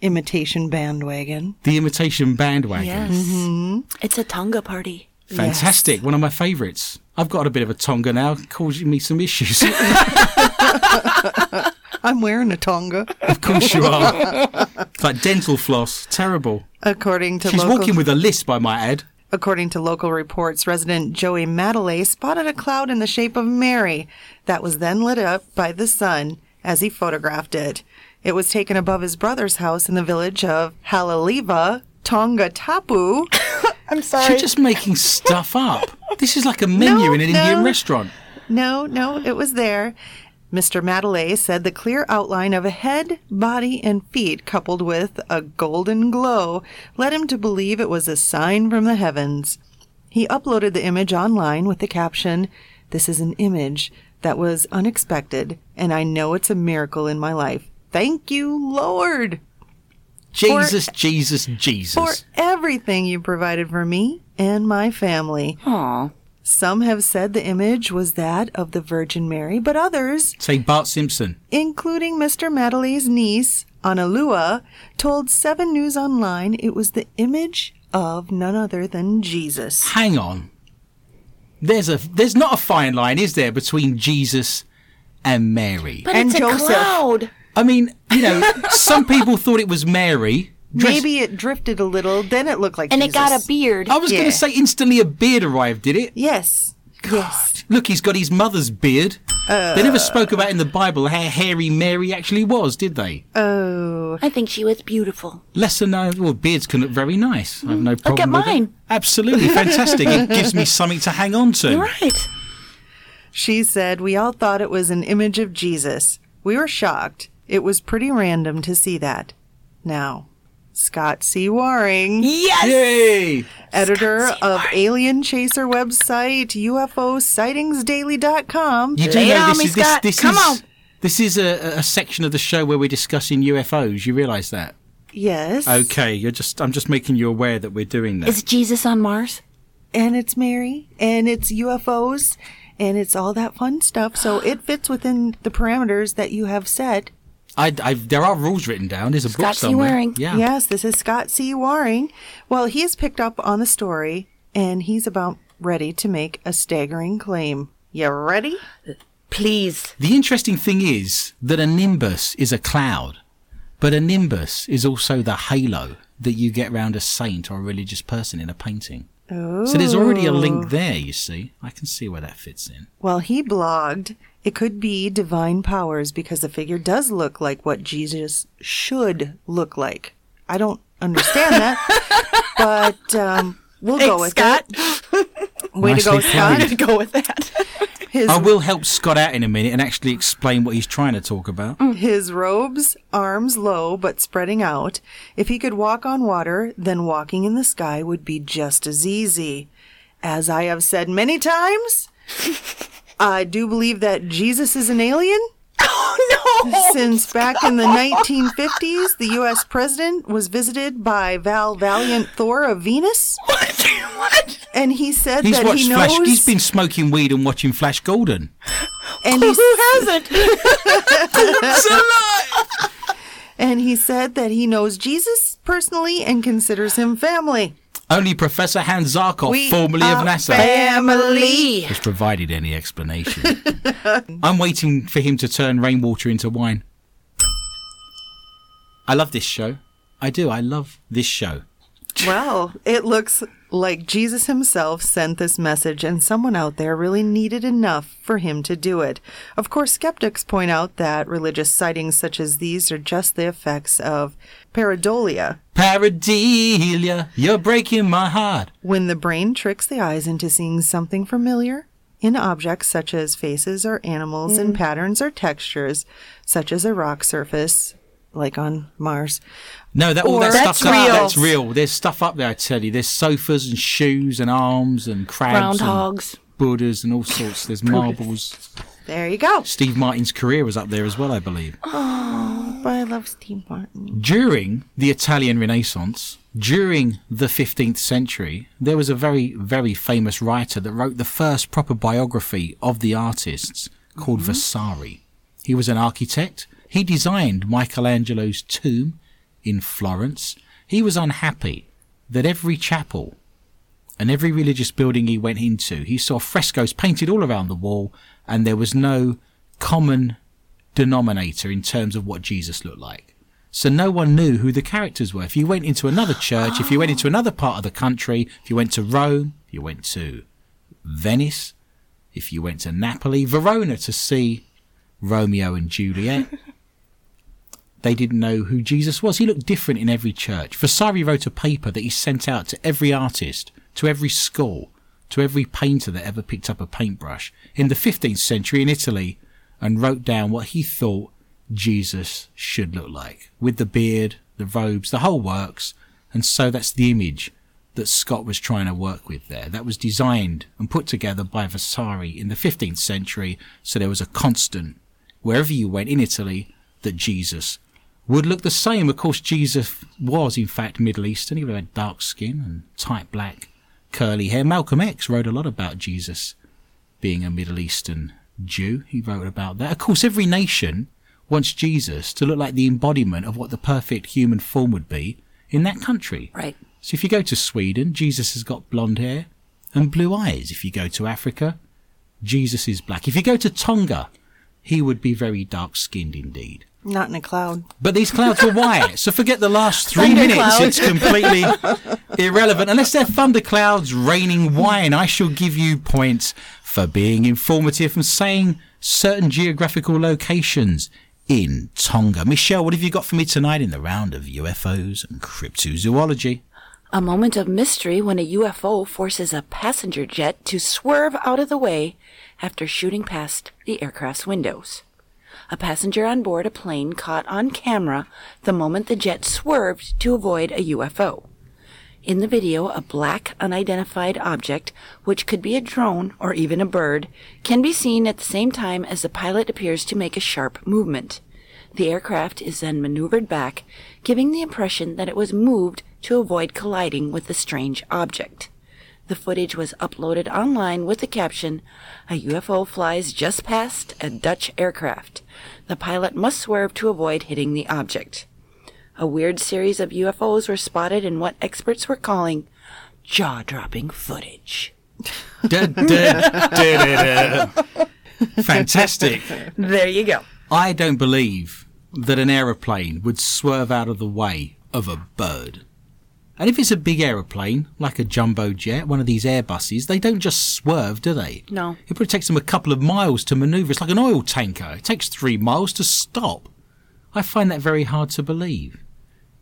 imitation bandwagon. The imitation bandwagon. Yes. Mm-hmm. Mm-hmm. It's a Tonga party. Fantastic. One of my favourites. I've got a bit of a Tonga now, causing me some issues. I'm wearing a Tonga. of course you are. It's like dental floss. Terrible. According to She's local walking with a list, by my ad. According to local reports, resident Joey Madeley spotted a cloud in the shape of Mary that was then lit up by the sun as he photographed it. It was taken above his brother's house in the village of Halaliva, Tonga Tapu. I'm sorry. She's just making stuff up. This is like a menu No, in an no. Indian restaurant. No, no, it was there. Mr. Madeley said the clear outline of a head, body, and feet, coupled with a golden glow, led him to believe it was a sign from the heavens. He uploaded the image online with the caption, This is an image that was unexpected, and I know it's a miracle in my life. Thank you, Lord, Jesus, Jesus, Jesus. for everything you provided for me and my family. Aw. Some have said the image was that of the Virgin Mary, but others, Say Bart Simpson. including Mr. Madeley's niece, Analua, told 7 News Online it was the image of none other than Jesus. Hang on. There's a there's not a fine line, is there, between Jesus and Mary? But And it's a cloud. I mean, you know, some people thought it was Mary. Dressed- Maybe it drifted a little, then it looked like And Jesus. it got a beard. I was going to say instantly a beard arrived, did it? Yes. Yes. Look, he's got his mother's beard. Uh. they never spoke about in the Bible how hairy Mary actually was, did they? Oh. I think she was beautiful. Lesser known, well, beards can look very nice. I have no problem look at with it. mine. Absolutely fantastic. it gives me something to hang on to. You're right. She said, We all thought it was an image of Jesus. We were shocked. It was pretty random to see that. Now, Scott C. Waring, Yes. Yay! editor of Waring. Alien Chaser website, UFO sightingsdaily.com. You do Lay it know on this me, is this, Scott. this Come is on. this is a, a section of the show where we're discussing UFOs. You realise that? Yes. Okay, you're just I'm just making you aware that we're doing this. that. Is Jesus on Mars? And it's Mary, and it's UFOs, and it's all that fun stuff. So it fits within the parameters that you have set. I, I, there are rules written down. There's a book Scott C. Waring. Yeah. Yes, this is Scott C. Waring. Well, he has picked up on the story, and he's about ready to make a staggering claim. You ready? Please. The interesting thing is that a nimbus is a cloud, but a nimbus is also the halo that you get around a saint or a religious person in a painting. Oh. So there's already a link there, you see. I can see where that fits in. Well, he blogged, it could be divine powers because the figure does look like what Jesus should look like. I don't understand that, but um, we'll go with Scott. it. Way to go, Nicely Scott. played. Go with that. His, I will help Scott out in a minute and actually explain what he's trying to talk about. his robes, arms low but spreading out. If he could walk on water, then walking in the sky would be just as easy. As I have said many times, I do believe that Jesus is an alien. Oh no. Since back in the 1950s, the U.S. president was visited by Val Valiant Thor of Venus, What? what? and he said He's that he knows. Flash. He's been smoking weed and watching Flash Gordon. and, he, Who hasn't? and he said that he knows Jesus personally and considers him family. Only Professor Hans Zarkov, We formerly of NASA, Family. has provided any explanation. I'm waiting for him to turn rainwater into wine. I love this show. I do. I love this show. Well, it looks like Jesus himself sent this message, and someone out there really needed enough for him to do it. Of course, skeptics point out that religious sightings such as these are just the effects of pareidolia, Paradelia, you're breaking my heart. when the brain tricks the eyes into seeing something familiar in objects such as faces or animals and mm. patterns or textures, such as a rock surface, like on Mars. No, that all that That's stuff's up- real. That's real. There's stuff up there, I tell you. There's sofas and shoes and arms and crabs Groundhogs. and Buddhas and all sorts. There's marbles. There you go. Steve Martin's career was up there as well, I believe. Oh, but I love Steve Martin. During the Italian Renaissance, during the 15th century, there was a very, very famous writer that wrote the first proper biography of the artists called mm-hmm. Vasari. He was an architect. He designed Michelangelo's tomb in Florence. He was unhappy that every chapel and every religious building he went into, he saw frescoes painted all around the wall, and there was no common denominator in terms of what Jesus looked like. So no one knew who the characters were. If you went into another church, if you went into another part of the country, if you went to Rome, if you went to Venice, if you went to Napoli, Verona to see Romeo and Juliet, they didn't know who Jesus was. He looked different in every church. Vasari wrote a paper that he sent out to every artist, to every school, to every painter that ever picked up a paintbrush in the 15th century in Italy and wrote down what he thought Jesus should look like with the beard, the robes, the whole works. And so that's the image that Scott was trying to work with there. That was designed and put together by Vasari in the 15th century. So there was a constant wherever you went in Italy that Jesus would look the same. Of course, Jesus was in fact Middle Eastern. He had dark skin and tight black curly hair. Malcolm X wrote a lot about Jesus being a Middle Eastern Jew. He wrote about that. Of course, every nation wants Jesus to look like the embodiment of what the perfect human form would be in that country. Right. So if you go to Sweden, Jesus has got blonde hair and blue eyes. If you go to Africa, Jesus is black. If you go to Tonga, he would be very dark skinned indeed. Not in a cloud. But these clouds were white, so forget the last three Thunder minutes. cloud. It's completely irrelevant. Unless they're thunderclouds raining wine, I shall give you points for being informative and saying certain geographical locations in Tonga. Michelle, what have you got for me tonight in the round of UFOs and cryptozoology? A moment of mystery when a UFO forces a passenger jet to swerve out of the way after shooting past the aircraft's windows. A passenger on board a plane caught on camera the moment the jet swerved to avoid a UFO. In the video, a black unidentified object, which could be a drone or even a bird, can be seen at the same time as the pilot appears to make a sharp movement. The aircraft is then maneuvered back, giving the impression that it was moved to avoid colliding with the strange object. The footage was uploaded online with the caption, A UFO flies just past a Dutch aircraft. The pilot must swerve to avoid hitting the object. A weird series of UFOs were spotted in what experts were calling jaw dropping footage. Da, da, da, da, da. Fantastic. There you go. I don't believe that an aeroplane would swerve out of the way of a bird. And if it's a big aeroplane, like a jumbo jet, one of these Airbuses, they don't just swerve, do they? No. It probably takes them a couple of miles to maneuver. It's like an oil tanker. It takes three miles to stop. I find that very hard to believe.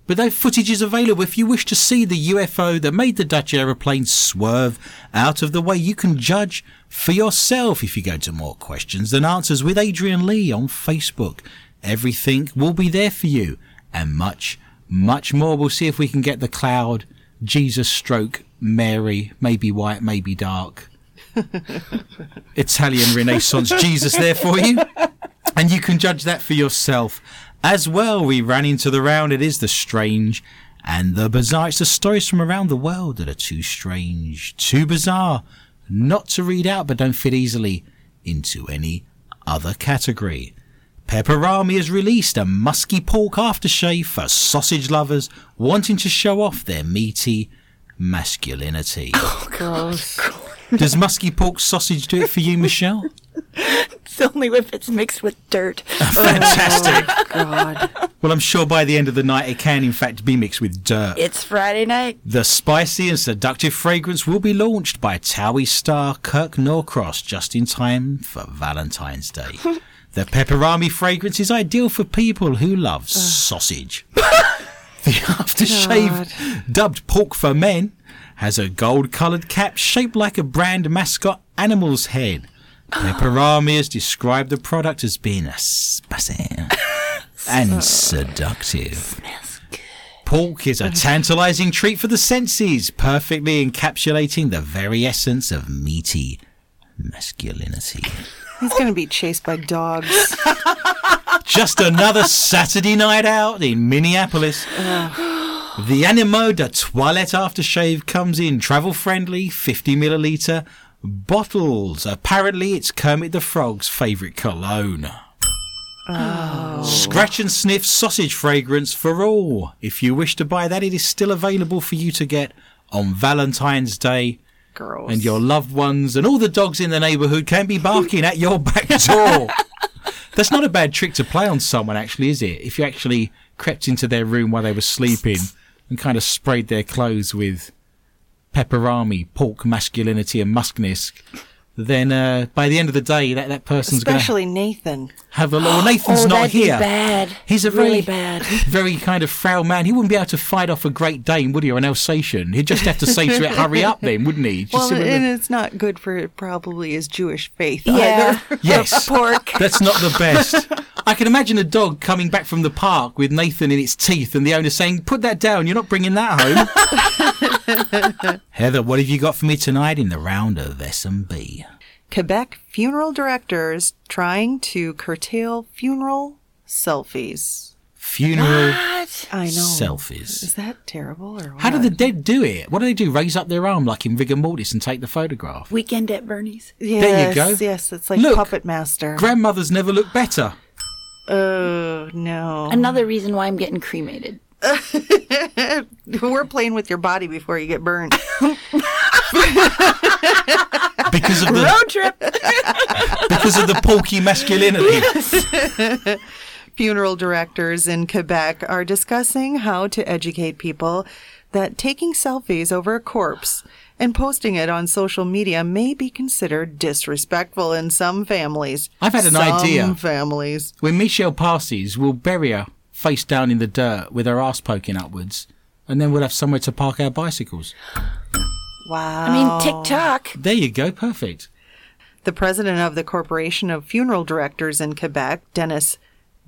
But that footage is available. If you wish to see the UFO that made the Dutch aeroplane swerve out of the way, you can judge for yourself if you go to More Questions Than Answers with Adrian Lee on Facebook. Everything will be there for you and much, much more. We'll see if we can get the cloud, Jesus stroke, Mary, maybe white, maybe dark. Italian Renaissance Jesus there for you. And you can judge that for yourself as well. We ran into the round. It is the strange and the bizarre. It's the stories from around the world that are too strange, too bizarre, not to read out, but don't fit easily into any other category. Pepperami has released a musky pork aftershave for sausage lovers wanting to show off their meaty masculinity. Oh, Gross. Does musky pork sausage do it for you, Michelle? It's only if it's mixed with dirt. Fantastic. Oh, God. well, I'm sure by the end of the night it can, in fact, be mixed with dirt. It's Friday night. The spicy and seductive fragrance will be launched by Towie star Kirk Norcross just in time for Valentine's Day. the pepperami fragrance is ideal for people who love sausage. the aftershave, dubbed Pork for Men, has a gold coloured cap shaped like a brand mascot animal's head. Pepperami has described the product as being a spicy and seductive. Pork is a tantalizing treat for the senses, perfectly encapsulating the very essence of meaty masculinity. He's going to be chased by dogs. Just another Saturday night out in Minneapolis. The Animo de Toilette aftershave comes in travel friendly 50 milliliter bottles. Apparently, it's Kermit the Frog's favourite cologne. Oh. Scratch and sniff sausage fragrance for all. If you wish to buy that, it is still available for you to get on Valentine's Day. Gross. And your loved ones and all the dogs in the neighbourhood can be barking at your back door. That's not a bad trick to play on someone, actually, is it? If you actually crept into their room while they were sleeping and kind of sprayed their clothes with pepperami, pork masculinity, and muskness, then uh, by the end of the day, that, that person's going to Especially Nathan. have a well, Nathan's oh, not that'd here. be bad. He's a really very, bad. very kind of frail man. He wouldn't be able to fight off a Great Dane, would he, or an Alsatian? He'd just have to say to it, "Hurry up, then," wouldn't he? Just Well, and it's not good for probably his Jewish faith Yeah. either. yes, Pork. That's not the best. I can imagine a dog coming back from the park with Nathan in its teeth, and the owner saying, "Put that down. You're not bringing that home." Heather, what have you got for me tonight in the round of S and B? Quebec funeral directors trying to curtail funeral selfies. Funeral What? I know. selfies. Is that terrible or what? How do the dead do it? What do they do? Raise up their arm like in rigor mortis and take the photograph? Weekend at Bernie's. yes, There you go. Yes, it's like Look. Puppet Master. Grandmothers never look better. oh, no. Another reason why I'm getting cremated. We're playing with your body before you get burned. Because of the Road trip. because of the porky masculinity. Funeral directors in Quebec are discussing how to educate people that taking selfies over a corpse and posting it on social media may be considered disrespectful in some families. I've had an Some idea. families. When Michelle passes, we'll bury her face down in the dirt with her ass poking upwards, and then we'll have somewhere to park our bicycles. Wow. I mean, TikTok. There you go, perfect. The president of the Corporation of Funeral Directors in Quebec, Dennis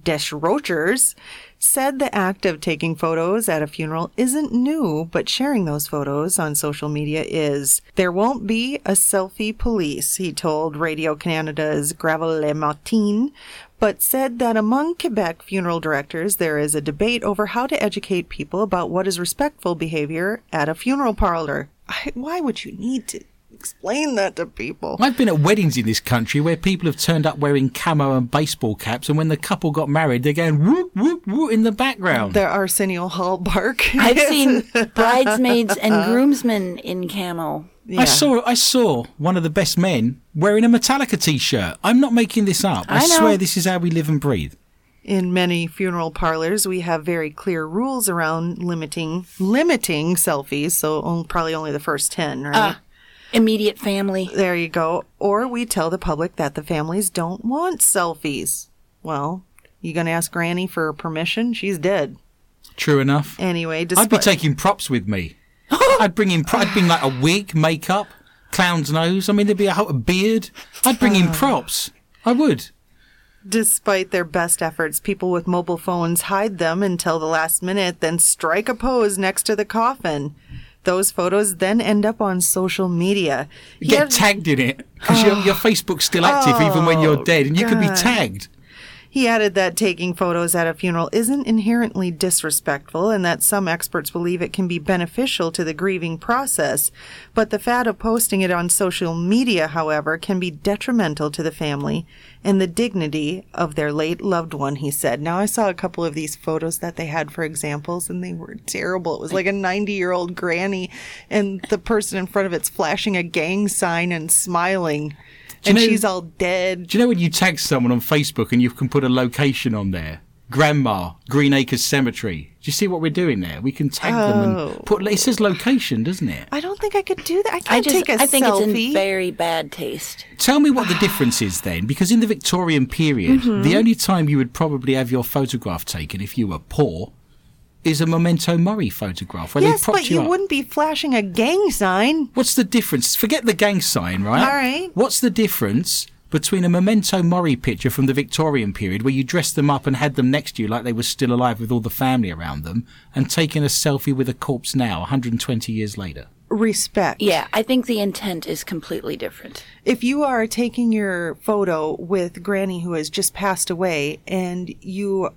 Desrochers, said the act of taking photos at a funeral isn't new, but sharing those photos on social media is. There won't be a selfie police, he told Radio Canada's Gravel Le Matin, but said that among Quebec funeral directors there is a debate over how to educate people about what is respectful behavior at a funeral parlor. I, why would you need to explain that to people? I've been at weddings in this country where people have turned up wearing camo and baseball caps, and when the couple got married, they're going whoop whoop whoop in the background. The Arsenio Hall bark. I've seen bridesmaids and groomsmen in camo. I saw I saw one of the best men wearing a Metallica t-shirt. I'm not making this up. I, I swear this is how we live and breathe. In many funeral parlors, we have very clear rules around limiting limiting selfies. So on- probably only the first ten, right? Uh, immediate family. there you go. Or we tell the public that the families don't want selfies. Well, you gonna ask Granny for permission? She's dead. True enough. Anyway, I'd be taking props with me. I'd bring in. pro- I'd bring like a wig, makeup, clown's nose. I mean, there'd be a, whole- a beard. I'd bring in props. I would. Despite their best efforts, people with mobile phones hide them until the last minute, then strike a pose next to the coffin. Those photos then end up on social media. You get Yeah, tagged in it because your, your Facebook's still active even when you're Oh, dead, and you could be tagged. He added that taking photos at a funeral isn't inherently disrespectful and that some experts believe it can be beneficial to the grieving process. But the fad of posting it on social media, however, can be detrimental to the family and the dignity of their late loved one, he said. Now, I saw a couple of these photos that they had for examples and they were terrible. It was like a 90 year old granny and the person in front of it's flashing a gang sign and smiling. And know- she's all dead. Do you know when you tag someone on Facebook and you can put a location on there? Grandma, Green Acres Cemetery. Do you see what we're doing there? We can tag them Oh. and put. It says location, doesn't it? I don't think I could do that. I I can't just take a I think it's in very bad taste. Tell me what the difference is then, because in the Victorian period, Mm-hmm. the only time you would probably have your photograph taken if you were poor is a memento mori photograph where yes, they propped but you you up. wouldn't be flashing a gang sign. What's the difference? Forget the gang sign, right? All right. What's the difference between a memento mori picture from the Victorian period where you dressed them up and had them next to you like they were still alive with all the family around them and taking a selfie with a corpse now, 120 years later? Respect. Yeah, I think the intent is completely different. If you are taking your photo with Granny who has just passed away and you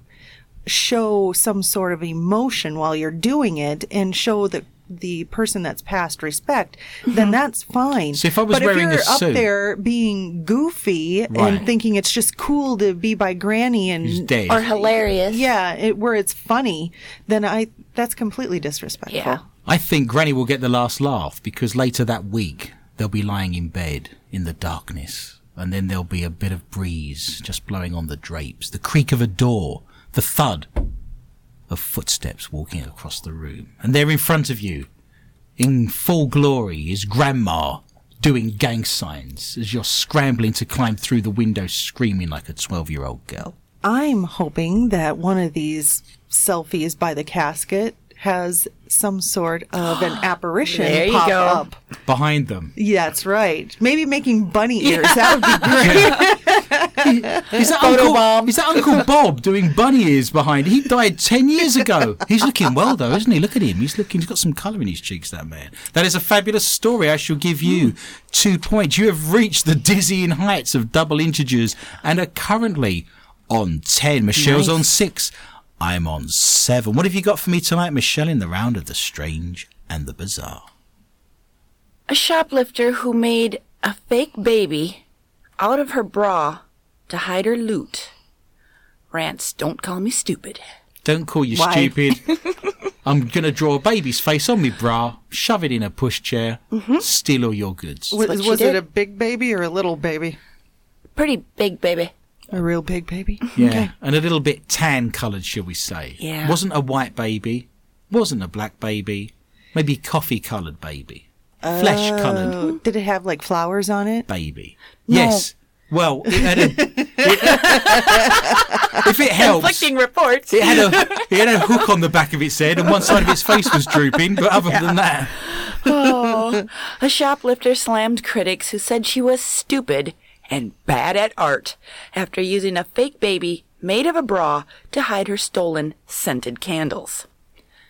show some sort of emotion while you're doing it and show the the person that's passed respect, then mm-hmm. that's fine. So if I was but wearing a if you're up suit- there being goofy Right. and thinking it's just cool to be by Granny and dead. Or hilarious. yeah, it, where it's funny, then I that's completely disrespectful. Yeah. I think Granny will get the last laugh because later that week they'll be lying in bed in the darkness and then there'll be a bit of breeze just blowing on the drapes, the creak of a door, the thud of footsteps walking across the room. And there in front of you, in full glory, is Grandma doing gang signs as you're scrambling to climb through the window screaming like a 12 year old girl. I'm hoping that one of these selfies by the casket has some sort of an apparition There you pop go. up. Behind them. Yeah, that's right. Maybe making bunny ears. That would be great. Is that, Uncle, is that Uncle Bob doing bunny ears behind? He died 10 years ago. He's looking well, though, isn't he? Look at him. He's looking, he's got some colour in his cheeks, that man. That is a fabulous story. I shall give you hmm. two points. You have reached the dizzying heights of double integers and are currently on 10. Michelle's on 6. I'm on 7. What have you got for me tonight, Michelle, in the round of the strange and the bizarre? A shoplifter who made a fake baby out of her bra to hide her loot. Rants, don't call me stupid. Don't call you Why? stupid. I'm going to draw a baby's face on me bra, shove it in a pushchair, mm-hmm. steal all your goods. Was, was it a big baby or a little baby? Pretty big baby. A real big baby? Yeah, and a little bit tan coloured, shall we say? Yeah. Wasn't a white baby, wasn't a black baby, maybe coffee coloured baby, flesh coloured Oh, did it have like flowers on it? baby. Yes. Well, it had a. it- if it helps, Conflicting reports. it had a it had a hook on the back of its head, and one side of its face was drooping. But other than that, Oh, a shoplifter slammed critics who said she was stupid and bad at art after using a fake baby made of a bra to hide her stolen scented candles.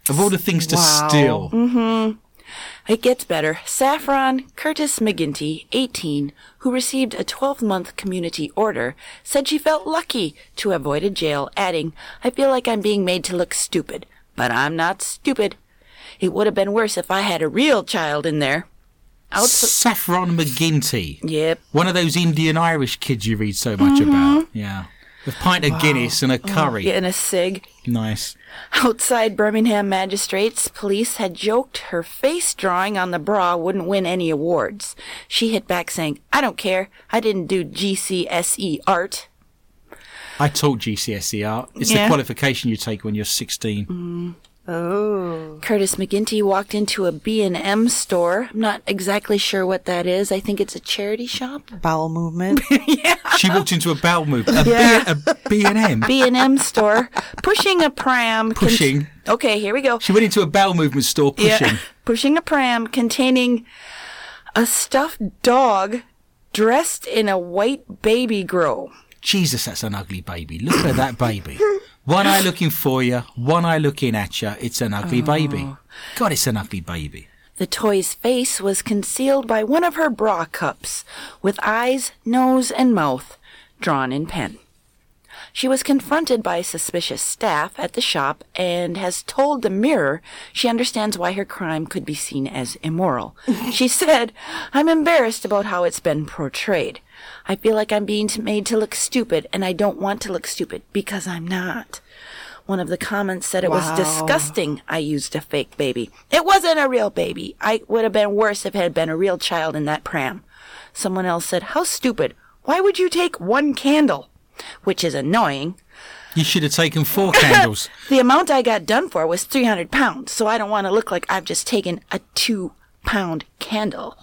of all the things to Wow. steal, Mm-hmm. It gets better. Saffron Curtis McGinty, 18, who received a 12 month community order, said she felt lucky to have avoided jail, adding, I feel like I'm being made to look stupid, but I'm not stupid. It would have been worse if I had a real child in there. Out Saffron McGinty. Yep. One of those Indian Irish kids you read so much mm-hmm. about. Yeah. A pint of Guinness and a curry. Getting a cig. Nice. Outside Birmingham magistrates, police had joked her face drawing on the bra wouldn't win any awards. She hit back saying, I don't care. I didn't do GCSE art. I taught GCSE art. It's the qualification you take when you're 16. Mm. Oh. Curtis McGinty walked into a B&M store. I'm not exactly sure what that is. I think it's a charity shop. Bowel movement. yeah. She walked into a bowel movement. A, Yeah. B, a B&M. B&M store, pushing a pram. con- Pushing. okay, here we go. She went into a bowel movement store pushing. Yeah, pushing a pram containing a stuffed dog dressed in a white baby grow. Jesus, that's an ugly baby. Look at that baby. One eye looking for you, one eye looking at you. It's an ugly oh. baby. God, it's an ugly baby. The toy's face was concealed by one of her bra cups, with eyes, nose, and mouth drawn in pen. She was confronted by suspicious staff at the shop and has told the Mirror she understands why her crime could be seen as immoral. she said, I'm embarrassed about how it's been portrayed. I feel like I'm being made to look stupid, and I don't want to look stupid because I'm not. One of the comments said it Wow. was disgusting I used a fake baby. It wasn't a real baby. I would have been worse if it had been a real child in that pram. Someone else said, How stupid. Why would you take one candle? Which is annoying. You should have taken four candles. The amount I got done for was 300 pounds, so I don't want to look like I've just taken a two pound candle.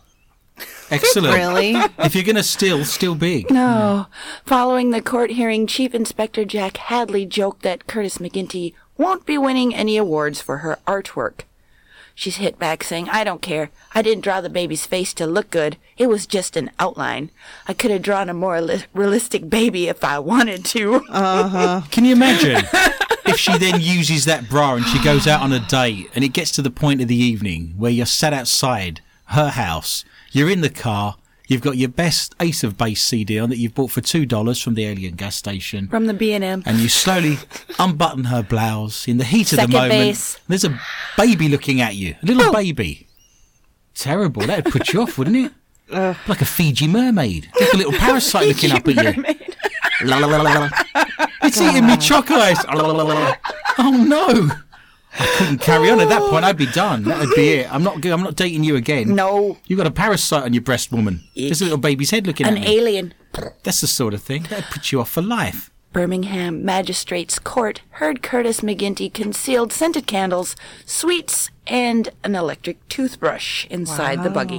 Excellent. Really? If you're going to steal, steal big. No. Following the court hearing, Chief Inspector Jack Hadley joked that Curtis McGinty won't be winning any awards for her artwork. She's hit back saying, I don't care. I didn't draw the baby's face to look good. It was just an outline. I could have drawn a more li- realistic baby if I wanted to. Uh-huh. Can you imagine if she then uses that bra and she goes out on a date and it gets to the point of the evening where you're sat outside her house, you're in the car, you've got your best Ace of Base CD on that you've bought for two dollars from the Alien gas station. From the B&M. and you slowly unbutton her blouse in the heat of the Second moment. base. There's a baby looking at you, a little oh. baby. Terrible. That'd put you off, wouldn't it? Like a Fiji mermaid, like a little parasite looking up at you. La, la, la, la, la. It's eating me choc eyes. La, la, la, la, la. Oh no! I couldn't carry on at that point. I'd be done. That would be it. I'm not. I'm not dating you again. No. You've got a parasite on your breast, woman. There's a little baby's head looking An at me. alien. That's the sort of thing that'd put you off for life. Birmingham Magistrates Court heard Curtis McGinty concealed scented candles, sweets, and an electric toothbrush inside the buggy.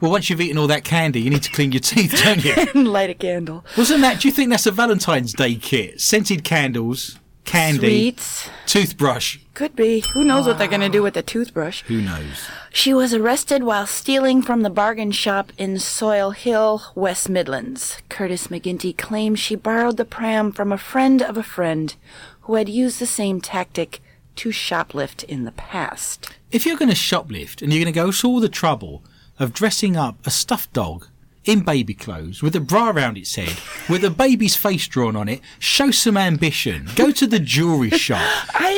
Well, once you've eaten all that candy, you need to clean your teeth, don't you? And light a candle. Wasn't that? Do you think that's a Valentine's Day kit? Scented candles, candy, Sweets. toothbrush. Could be. Who knows what they're going to do with the toothbrush? Who knows? She was arrested while stealing from the bargain shop in Solihull, West Midlands. Curtis McGinty claims she borrowed the pram from a friend of a friend who had used the same tactic to shoplift in the past. If you're going to shoplift and you're going to go through all the trouble of dressing up a stuffed dog in baby clothes with a bra around its head, with a baby's face drawn on it, show some ambition. Go to the jewellery shop.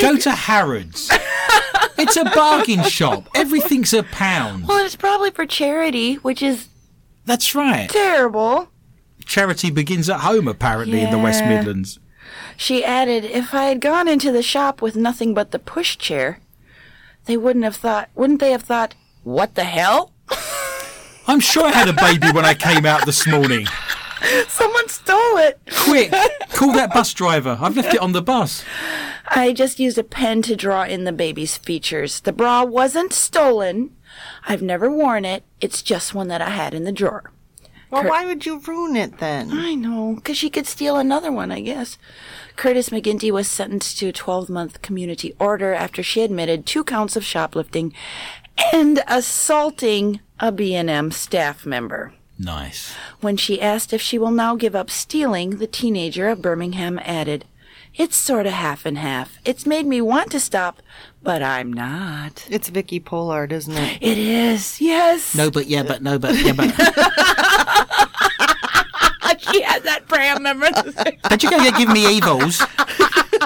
Go to Harrods. It's a bargain shop. Everything's a pound. Well, it's probably for charity, which is That's right. terrible. Charity begins at home, apparently, in the West Yeah. Midlands. She added, if I had gone into the shop with nothing but the pushchair, they wouldn't have thought, wouldn't they have thought, what the hell? I'm sure I had a baby when I came out this morning. Someone stole it. Quick, call that bus driver. I've left it on the bus. I just used a pen to draw in the baby's features. The bra wasn't stolen. I've never worn it. It's just one that I had in the drawer. Well, why would you ruin it then? I know, 'cause she could steal another one, I guess. Curtis McGinty was sentenced to a 12 month community order after she admitted two counts of shoplifting and assaulting a B&M staff member. Nice. When she asked if she will now give up stealing, the teenager of Birmingham added, It's sort of half and half. It's made me want to stop, but I'm not. It's Vicky Pollard, isn't it? It is, yes. No, but yeah, but no, but yeah, but. she has that pram member. Did you go give me evils?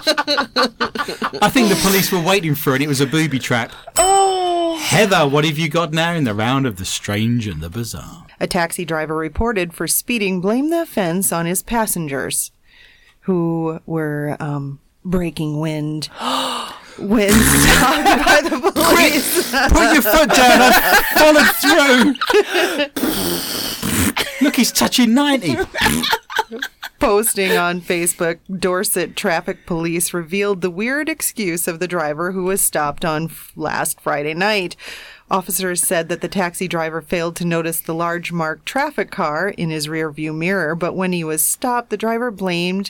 I think the police were waiting for it. It was a booby trap. oh. Heather, what have you got now in the round of the strange and the bizarre? A taxi driver reported for speeding blamed the offense on his passengers, who were um, breaking wind when stopped by the police. Put your foot down. I've followed through. Look, he's touching 90. Posting on Facebook, Dorset traffic police revealed the weird excuse of the driver who was stopped on f- last Friday night. Officers said that the taxi driver failed to notice the large marked traffic car in his rearview mirror, but when he was stopped, the driver blamed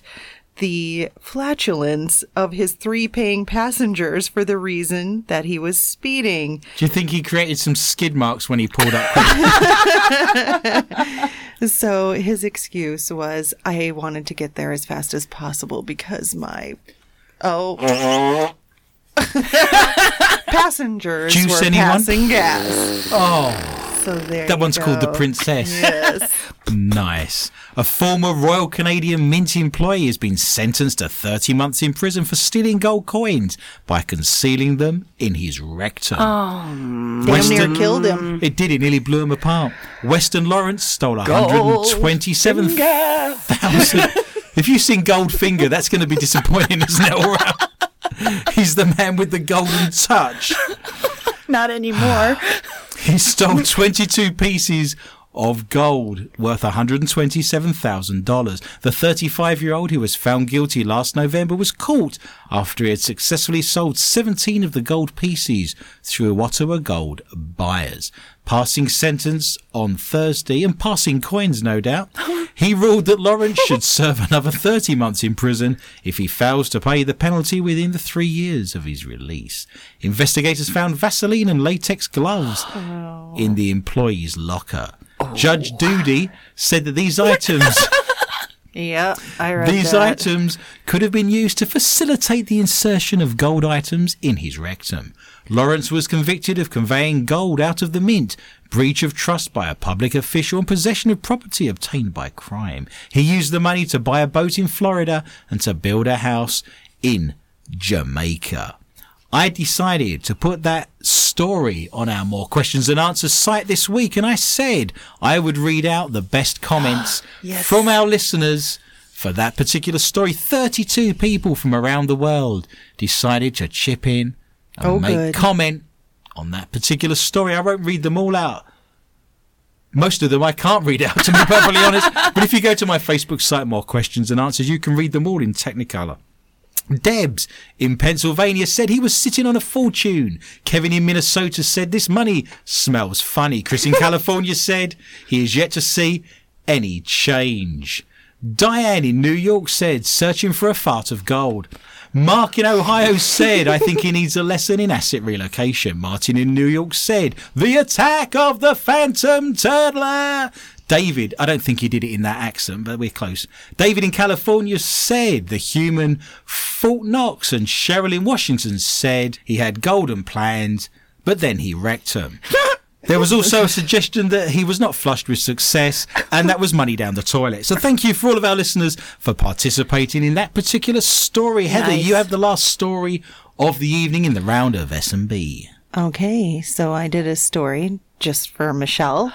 the flatulence of his three paying passengers for the reason that he was speeding. Do you think he created some skid marks when he pulled up? So his excuse was, I wanted to get there as fast as possible because my oh passengers Juice were anyone? passing gas. Oh, So there that one's called the. Princess. Yes. Nice. A former Royal Canadian Mint employee has been sentenced to 30 months in prison for stealing gold coins by concealing them in his rectum. Oh, damn near killed him. It did. It nearly blew him apart. Leston Lawrence stole 127,000. if you've seen Goldfinger, that's going to be disappointing, isn't it? All right. He's the man with the golden touch. Not anymore. He stole 22 pieces of gold worth $127,000. The 35 year old who was found guilty last November was caught after he had successfully sold 17 of the gold pieces through Ottawa Gold buyers. Passing sentence on Thursday and passing coins, no doubt. He ruled that Lawrence should serve another 30 months in prison if he fails to pay the penalty within the three years of his release. Investigators found Vaseline and latex gloves oh. in the employee's locker. Judge Doody said that these items. Yeah, I read These that. items could have been used to facilitate the insertion of gold items in his rectum. Lawrence was convicted of conveying gold out of the mint, breach of trust by a public official, and possession of property obtained by crime. He used the money to buy a boat in Florida and to build a house in Jamaica. I decided to put that story on our More Questions and Answers site this week, and I said I would read out the best comments Yes. from our listeners for that particular story. 32 people from around the world decided to chip in and Oh, make good. comment on that particular story. I won't read them all out. Most of them I can't read out, to be perfectly honest. But if you go to my Facebook site, More Questions and Answers, you can read them all in Technicolor. Debs in Pennsylvania said he was sitting on a fortune. Kevin in Minnesota said this money smells funny. Chris in California said he is yet to see any change. Diane in New York said searching for a fart of gold. Mark in Ohio said, I think he needs a lesson in asset relocation. Martin in New York said, the attack of the phantom turtler. David, I don't think he did it in that accent, but we're close. David in California said the human Fort Knox and Cheryl in Washington said he had golden plans, but then he wrecked them. There was also a suggestion that he was not flushed with success and that was money down the toilet. So thank you for all of our listeners for participating in that particular story. Heather, Nice. you have the last story of the evening in the round of S&B. Okay, so I did a story just for Michelle,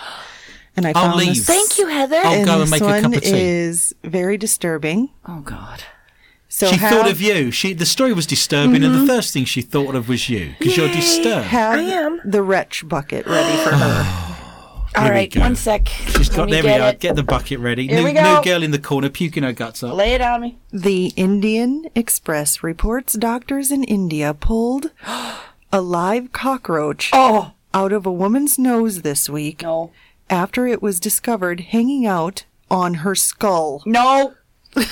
and I I'll found leave. this. Thank you, Heather. I'll go and this make a one cup of tea. is very disturbing. oh, God. So she have, thought of you. She the story was disturbing, and the mm-hmm. first thing she thought of was you because you're disturbed. have I am. the wretch bucket ready for her. Oh, All we right, one sec. She's Let got me there we get are. it. Get the bucket ready. Here new, we go. new girl in the corner puking her guts up. Lay it on me. The Indian Express reports doctors in India pulled a live cockroach Oh, out of a woman's nose this week no. After it was discovered hanging out on her skull. No.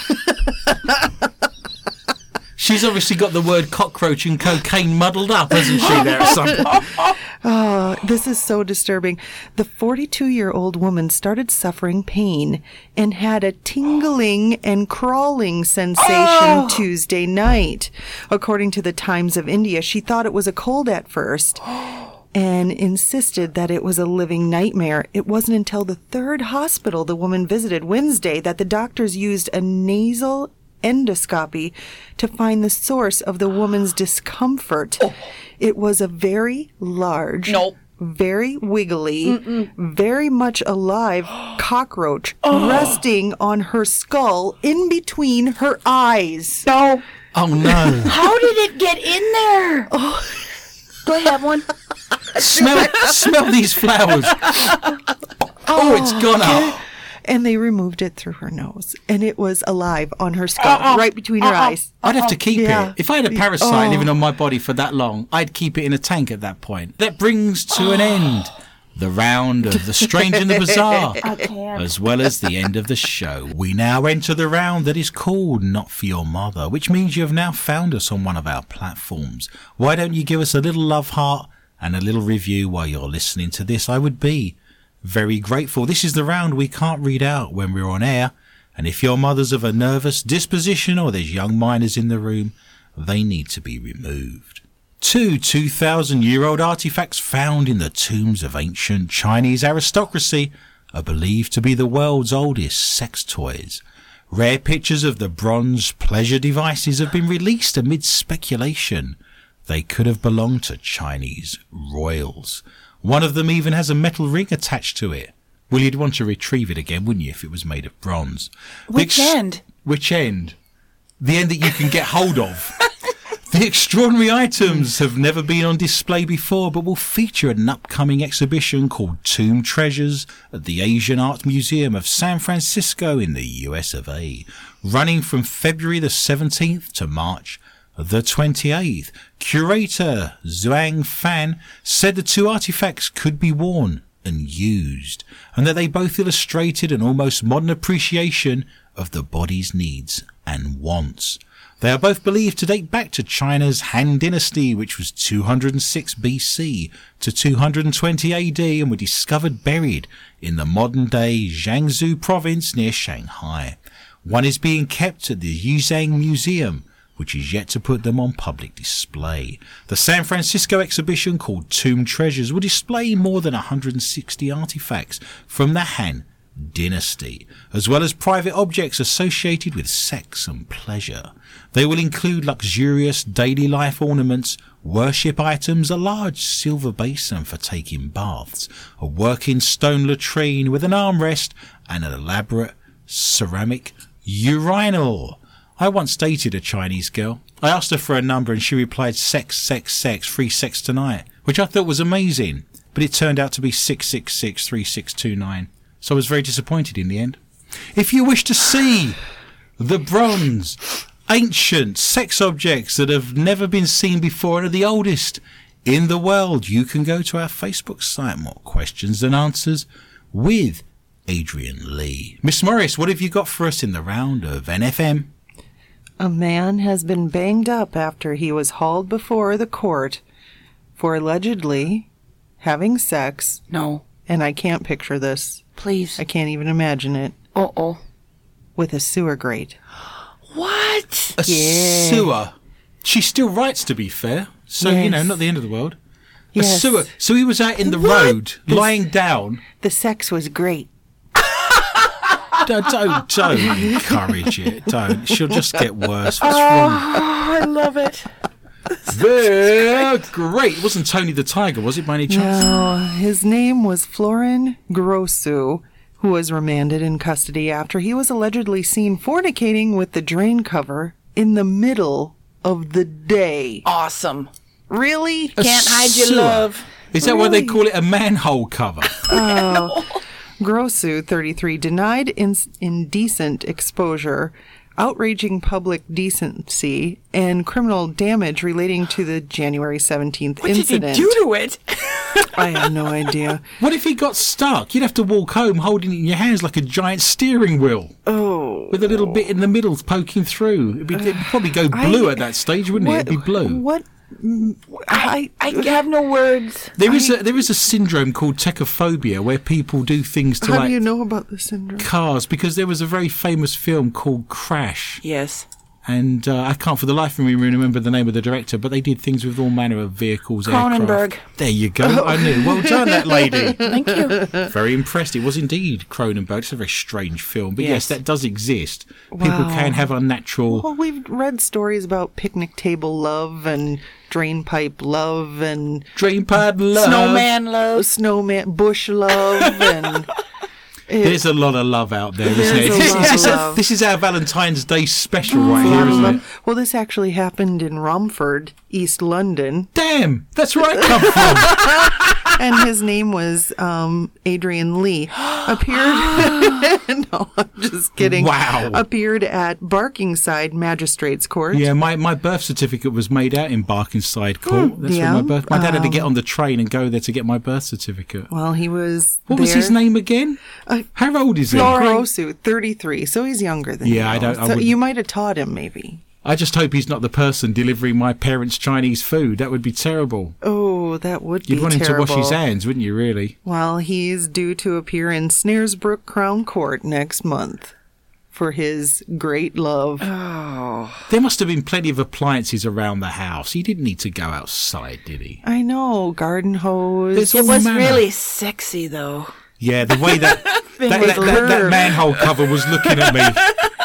She's obviously got the word cockroach and cocaine muddled up, hasn't she? There at some point. Uh, this is so disturbing. The 42 year old woman started suffering pain and had a tingling and crawling sensation Tuesday night. According to the Times of India, she thought it was a cold at first and insisted that it was a living nightmare. It wasn't until the third hospital the woman visited Wednesday that the doctors used a nasal endoscopy to find the source of the woman's discomfort. Oh. It was a very large, Nope. very wiggly, very much alive cockroach oh. resting on her skull in between her eyes. No. Oh no! How did it get in there? Oh. Do I have one? smell, smell these flowers. Oh, it's gone up. And they removed it through her nose. And it was alive on her skull, uh-uh. right between her uh-uh. eyes. I'd have to keep Yeah. it. If I had a parasite Oh. living on my body for that long, I'd keep it in a tank at that point. That brings to an end the round of the strange and the bizarre, as well as the end of the show. We now enter the round that is called Not For Your Mother, which means you have now found us on one of our platforms. Why don't you give us a little love heart and a little review while you're listening to this? I would be very grateful. This is the round we can't read out when we're on air. And if your mother's of a nervous disposition or there's young minors in the room, they need to be removed. Two 2,000 year old artifacts found in the tombs of ancient Chinese aristocracy are believed to be the world's oldest sex toys. Rare pictures of the bronze pleasure devices have been released amid speculation. They could have belonged to Chinese royals. One of them even has a metal ring attached to it. Well, you'd want to retrieve it again, wouldn't you, if it was made of bronze? Which end? Which end? The end that you can get hold of. The extraordinary items have never been on display before, but will feature at an upcoming exhibition called Tomb Treasures at the Asian Art Museum of San Francisco in the US of A, running from February the 17th to March the 28th. Curator Zhuang Fan said the two artifacts could be worn and used, and that they both illustrated an almost modern appreciation of the body's needs and wants. They are both believed to date back to China's Han Dynasty, which was 206 BC to 220 AD and were discovered buried in the modern day Jiangsu province near Shanghai. One is being kept at the Yangzhou Museum, which is yet to put them on public display. The San Francisco exhibition called Tomb Treasures will display more than 160 artifacts from the Han dynasty, as well as private objects associated with sex and pleasure. They will include luxurious daily life ornaments, worship items, a large silver basin for taking baths, a working stone latrine with an armrest, and an elaborate ceramic urinal. I once dated a Chinese girl. I asked her for a number and she replied sex, sex, sex, free sex tonight, which I thought was amazing, but it turned out to be 666 3629 so I was very disappointed in the end. If you wish to see the bronze, ancient sex objects that have never been seen before and are the oldest in the world, you can go to our Facebook site, More Questions Than Answers, with Adrian Lee. Miss Morris, what have you got for us in the round of NFM? A man has been banged up after he was hauled before the court for allegedly having sex, No, and I can't picture this. please. I can't even imagine it, Uh oh. with a sewer grate. What? A Yeah. sewer. She still writes, to be fair. So, you know, not the end of the world. A sewer. So he was out in the What? road, lying down. The sex was great. Don't, don't, don't encourage it. Don't. She'll just get worse. What's Oh. wrong? I love it. There, great. It wasn't Tony the Tiger, was it, by any chance? No, his name was Florin Grosu, who was remanded in custody after he was allegedly seen fornicating with the drain cover in the middle of the day. Awesome. Really? A Can't hide your love. Is that why they call it a manhole cover? Oh. Grosu, 33, denied in- indecent exposure, outraging public decency, and criminal damage relating to the January 17th What incident. did you do to it? I have no idea. What if he got stuck? You'd have to walk home holding it in your hands like a giant steering wheel Oh. with a little bit in the middle poking through. It'd, be, it'd probably go blue I- at that stage, wouldn't it? It'd be blue. What? Mm, I, I have no words. There is a there is a syndrome called techophobia where people do things to how like do you know about the syndrome? cars because there was a very famous film called Crash, Yes. And uh, I can't for the life of me remember the name of the director, but they did things with all manner of vehicles. Cronenberg. aircraft. There you go. I knew. Well done, that lady. Thank you. Very impressed. It was indeed Cronenberg. It's a very strange film, but yes, Yes. that does exist. People can have unnatural. Well, we've read stories about picnic table love and drain pipe love and Dream pad love. Snowman love. snowman bush love and There's a lot of love out there, isn't it? a This, lot this of is, love. this is our Valentine's Day special right a here, isn't it? Well, this actually happened in Romford, East London, Damn, that's where I come from. and his name was um, Adrian Lee. Appeared. no, I'm just kidding. Wow. Appeared at Barkingside Magistrates Court. Yeah, my, my birth certificate was made out in Barkingside Court. That's yeah. where my birth. My dad had to get on the train and go there to get my birth certificate. Well, he was. What was his name again? Uh, How old is he? Florosu, 33. So he's younger than Yeah, you. I don't- I So you might have taught him, maybe. I just hope he's not the person delivering my parents' Chinese food. That would be terrible. Oh, that would terrible. You'd be want him to wash his hands, wouldn't you? Really? Well, he's due to appear in Snaresbrook Crown Court next month for his great love. Oh. There must have been plenty of appliances around the house. He didn't need to go outside, did he? I know, garden hose. There's It was manner. really sexy, though. Yeah, the way that that, that, that, that manhole cover was looking at me.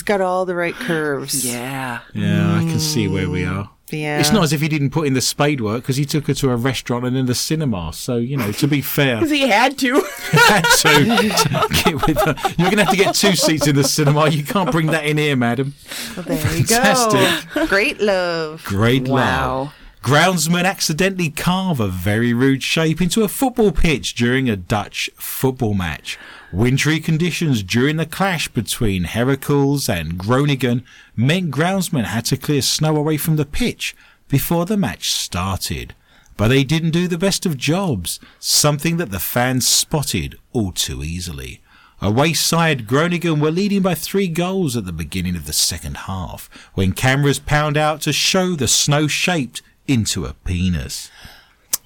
It's got all the right curves. Yeah. Yeah, I can see where we mm. are. Yeah. It's not as if he didn't put in the spade work because he took her to a restaurant and then the cinema. So, you know, to be fair, Because he had to. had to get with her. You're going to have to get two seats in the cinema. You can't bring that in here, madam. Well, there you go. Fantastic. Great love. Great Wow. love. Groundsman accidentally carve a very rude shape into a football pitch during a Dutch football match. Wintry conditions during the clash between Heracles and Groningen meant groundsmen had to clear snow away from the pitch before the match started. But they didn't do the best of jobs, something that the fans spotted all too easily. Away side, Groningen were leading by three goals at the beginning of the second half, when cameras pound out to show the snow shaped into a penis.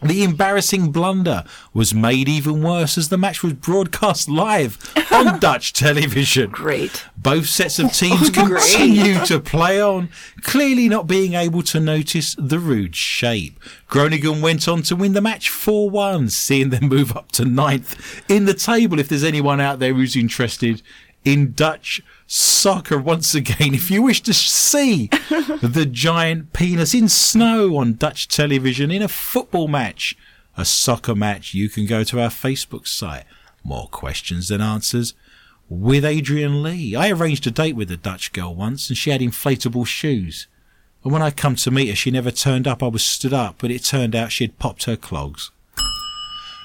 The embarrassing blunder was made even worse as the match was broadcast live on Dutch television. Great. Both sets of teams Great. continue to play on, clearly not being able to notice the rude shape. Groningen went on to win the match 4 1, seeing them move up to ninth in the table. If there's anyone out there who's interested in Dutch soccer, once again, if you wish to see the giant penis in snow on Dutch television in a football match, a soccer match, you can go to our Facebook site. More questions than answers with Adrian Lee. I arranged a date with a Dutch girl once and she had inflatable shoes. And when I come to meet her, she never turned up. I was stood up, but it turned out she had popped her clogs.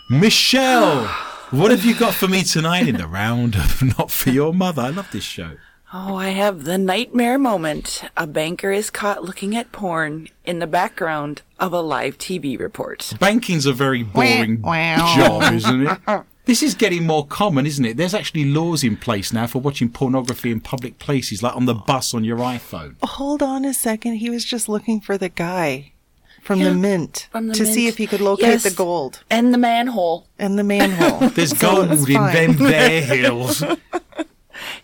Michelle, what have you got for me tonight in the round of Not For Your Mother? I love this show. Oh, I have the nightmare moment. A banker is caught looking at porn in the background of a live TV report. Banking's a very boring job, isn't it? This is getting more common, isn't it? There's actually laws in place now for watching pornography in public places, like on the bus on your iPhone. Hold on a second. He was just looking for the guy from the mint From the to see if he could locate Yes. the gold And the manhole. and the manhole. There's So gold in them there hills.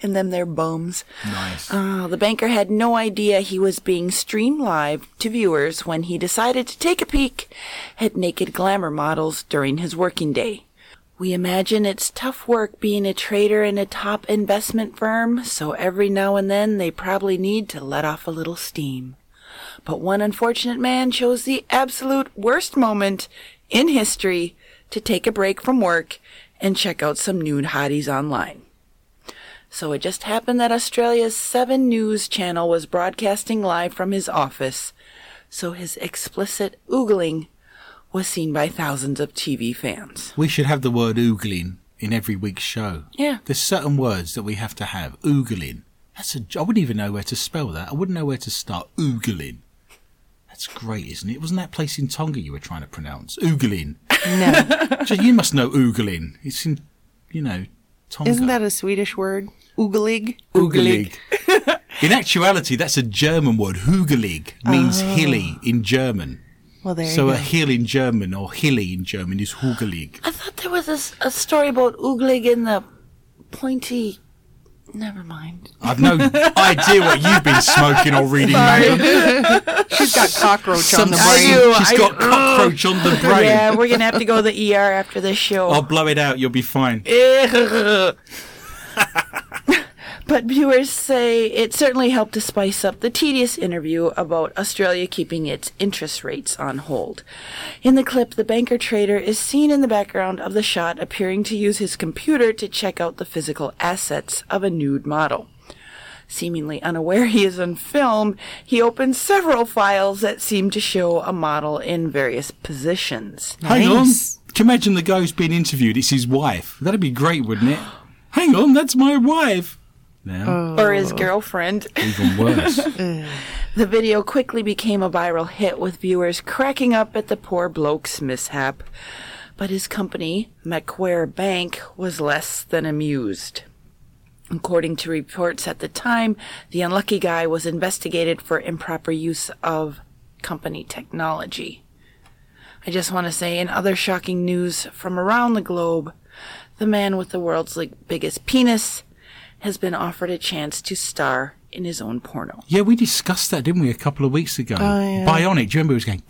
in them their bums. Nice. Oh, the banker had no idea he was being streamed live to viewers when he decided to take a peek at naked glamour models during his working day. We imagine it's tough work being a trader in a top investment firm, so every now and then they probably need to let off a little steam. But one unfortunate man chose the absolute worst moment in history to take a break from work and check out some nude hotties online. So it just happened that Australia's 7 News channel was broadcasting live from his office, so his explicit oogling was seen by thousands of TV fans. We should have the word oogling in every week's show. Yeah. There's certain words that we have to have. Oogling. That's a. I wouldn't even know where to spell that. I wouldn't know where to start. Oogling. That's great, isn't it? Wasn't that place in Tonga you were trying to pronounce? Oogling. No. so you must know oogling. It's in, you know, Tonga. Isn't that a Swedish word? Ooglig? Oogelig. in actuality, that's a German word. Hugelig means oh. hilly in German. Well, there So you a hill in German or hilly in German is Hugelig. I thought there was a story about oogling in the pointy. Never mind. I've no idea what you've been smoking or reading, madam. She's got cockroach on the brain. do. She's I- got cockroach on the brain. Yeah, we're gonna have to go to the ER after this show. I'll blow it out. You'll be fine. but viewers say it certainly helped to spice up the tedious interview about Australia keeping its interest rates on hold. In the clip, the banker trader is seen in the background of the shot appearing to use his computer to check out the physical assets of a nude model. Seemingly unaware he is on film, he opens several files that seem to show a model in various positions. Hang on. Can you imagine the guy who's being interviewed? It's his wife. That'd be great, wouldn't it? Hang on, that's my wife. Now, Or his girlfriend. even worse. The video quickly became a viral hit with viewers cracking up at the poor bloke's mishap. But his company, Macquarie Bank, was less than amused. According to reports at the time, the unlucky guy was investigated for improper use of company technology. I just want to say, in other shocking news from around the globe, the man with the world's like, biggest penis has been offered a chance to star in his own porno. yeah, we discussed that, didn't we, a couple of weeks ago? Oh, yeah. Bionic. Do you remember he was going,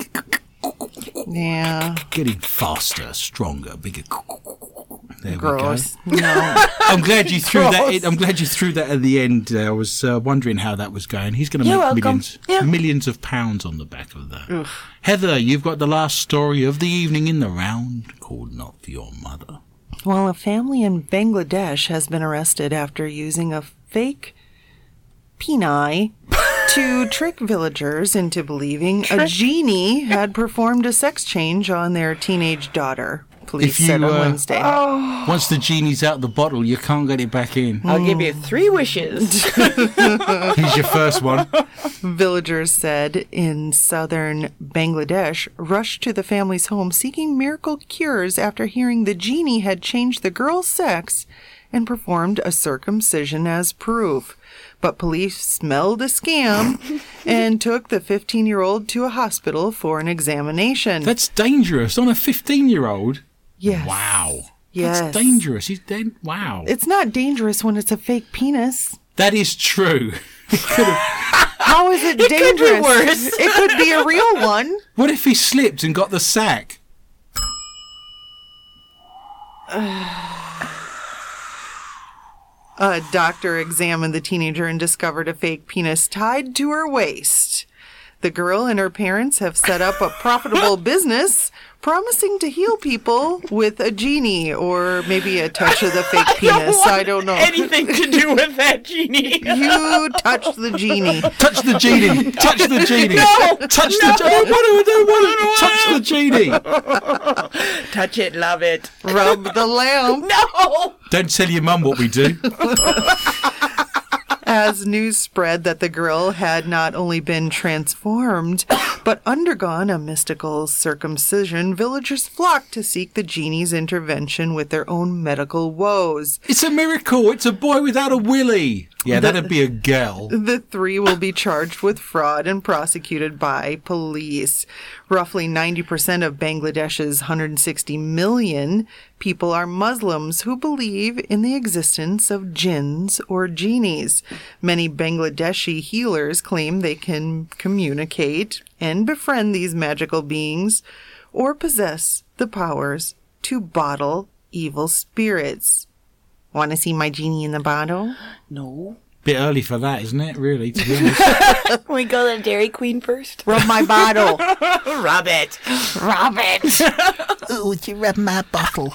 Yeah. getting faster, stronger, bigger. There Gross. we go. No. I'm glad you threw that. In. I'm glad you threw that at the end. I was uh, wondering how that was going. He's going to make welcome. millions, Yeah. millions of pounds on the back of that. Heather, you've got the last story of the evening in the round called "Not for Your Mother." Well, a family in Bangladesh has been arrested after using a fake peni to trick villagers into believing a genie had performed a sex change on their teenage daughter. Police If you, said on uh, Wednesday. Once the genie's out of the bottle, you can't get it back in. I'll give you three wishes. Here's your first one. Villagers said in southern Bangladesh rushed to the family's home seeking miracle cures after hearing the genie had changed the girl's sex and performed a circumcision as proof. But police smelled a scam and took the 15 year old to a hospital for an examination. That's dangerous on a 15-year-old. Yes. Wow. Yes. That's dangerous. He's dead. Wow. It's not dangerous when it's a fake penis. that is true. How is it, could be dangerous? worse. It could be a real one. What if he slipped and got the sack? A doctor examined the teenager and discovered a fake penis tied to her waist. The girl and her parents have set up a profitable business promising to heal people with a genie or maybe a touch of the fake penis. I don't know. Anything to do with that genie. You touch the genie. Touch the genie. Touch the genie. No, Touch the genie. Oh, I don't want it. I don't want it. Touch the genie. Touch it, love it. Rub the lamp. No. Don't tell your mum what we do. As news spread that the girl had not only been transformed, but undergone a mystical circumcision, villagers flocked to seek the genie's intervention with their own medical woes. It's a miracle. It's a boy without a willy. Yeah, that'd be a girl. The three will be charged with fraud and prosecuted by police. Roughly 90% of Bangladesh's 160 million people are Muslims who believe in the existence of jinns or genies. Many Bangladeshi healers claim they can communicate and befriend these magical beings or possess the powers to bottle evil spirits. Want to see my genie in the bottle? No. Bit early for that, isn't it? Really, to be honest. we go to Dairy Queen first. Rub my bottle. Rub it. Rub it. Oh, would you rub my bottle?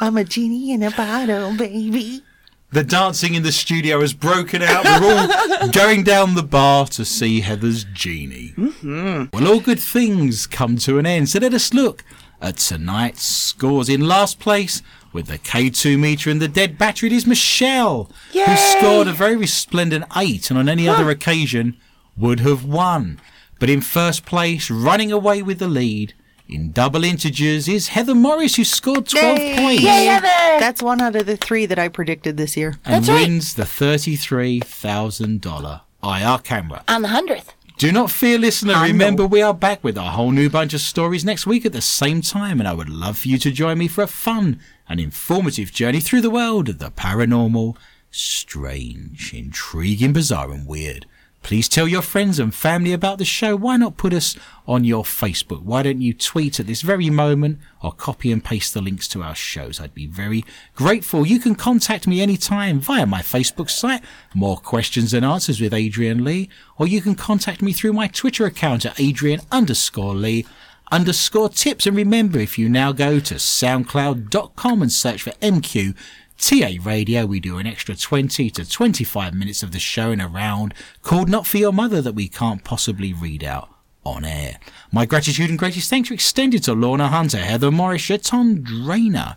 I'm a genie in a bottle, baby. The dancing in the studio has broken out. We're all going down the bar to see Heather's genie. Mm-hmm. Well, all good things come to an end, so let us look at tonight's scores. In last place, with the K2 meter and the dead battery, it is Michelle, who scored a very resplendent 8 and on any other occasion would have won. But in first place, running away with the lead, in double integers, is Heather Morris, who scored 12 Yay! points. Yay, Heather. That's one out of the three that I predicted this year. and That's right. wins the $33,000 IR camera. On the hundredth. Do not fear, listener. Remember, we are back with a whole new bunch of stories next week at the same time, and I would love for you to join me for a fun and informative journey through the world of the paranormal, strange, intriguing, bizarre, and weird. Please tell your friends and family about the show. Why not put us on your Facebook? Why don't you tweet at this very moment or copy and paste the links to our shows? I'd be very grateful. You can contact me anytime via my Facebook site, More Questions Than Answers with Adrian Lee, or you can contact me through my Twitter account at Adrian underscore Lee underscore tips. And remember, if you now go to soundcloud.com and search for MQ TA Radio, we do an extra 20 to 25 minutes of the show in a round called Not For Your Mother that we can't possibly read out on air. My gratitude and greatest thanks are extended to Lorna Hunter, Heather Morris, Tom Drainer,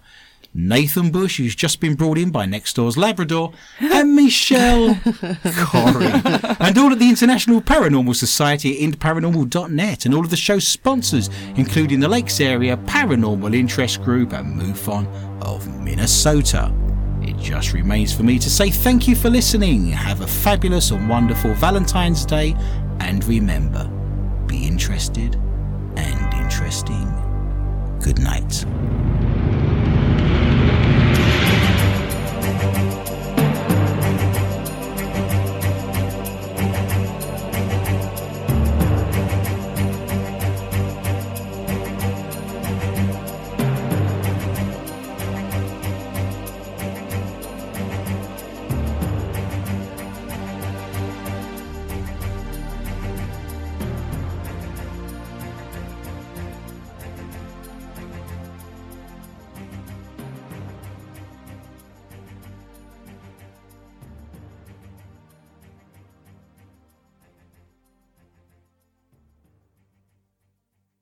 Nathan Bush, who's just been brought in by next door's Labrador, and Michelle Corey. And all of the International Paranormal Society at indparanormal.net and all of the show's sponsors, including the Lakes Area Paranormal Interest Group and MUFON of Minnesota. It just remains for me to say thank you for listening. Have a fabulous and wonderful Valentine's Day. And remember, be interested and interesting. Good night.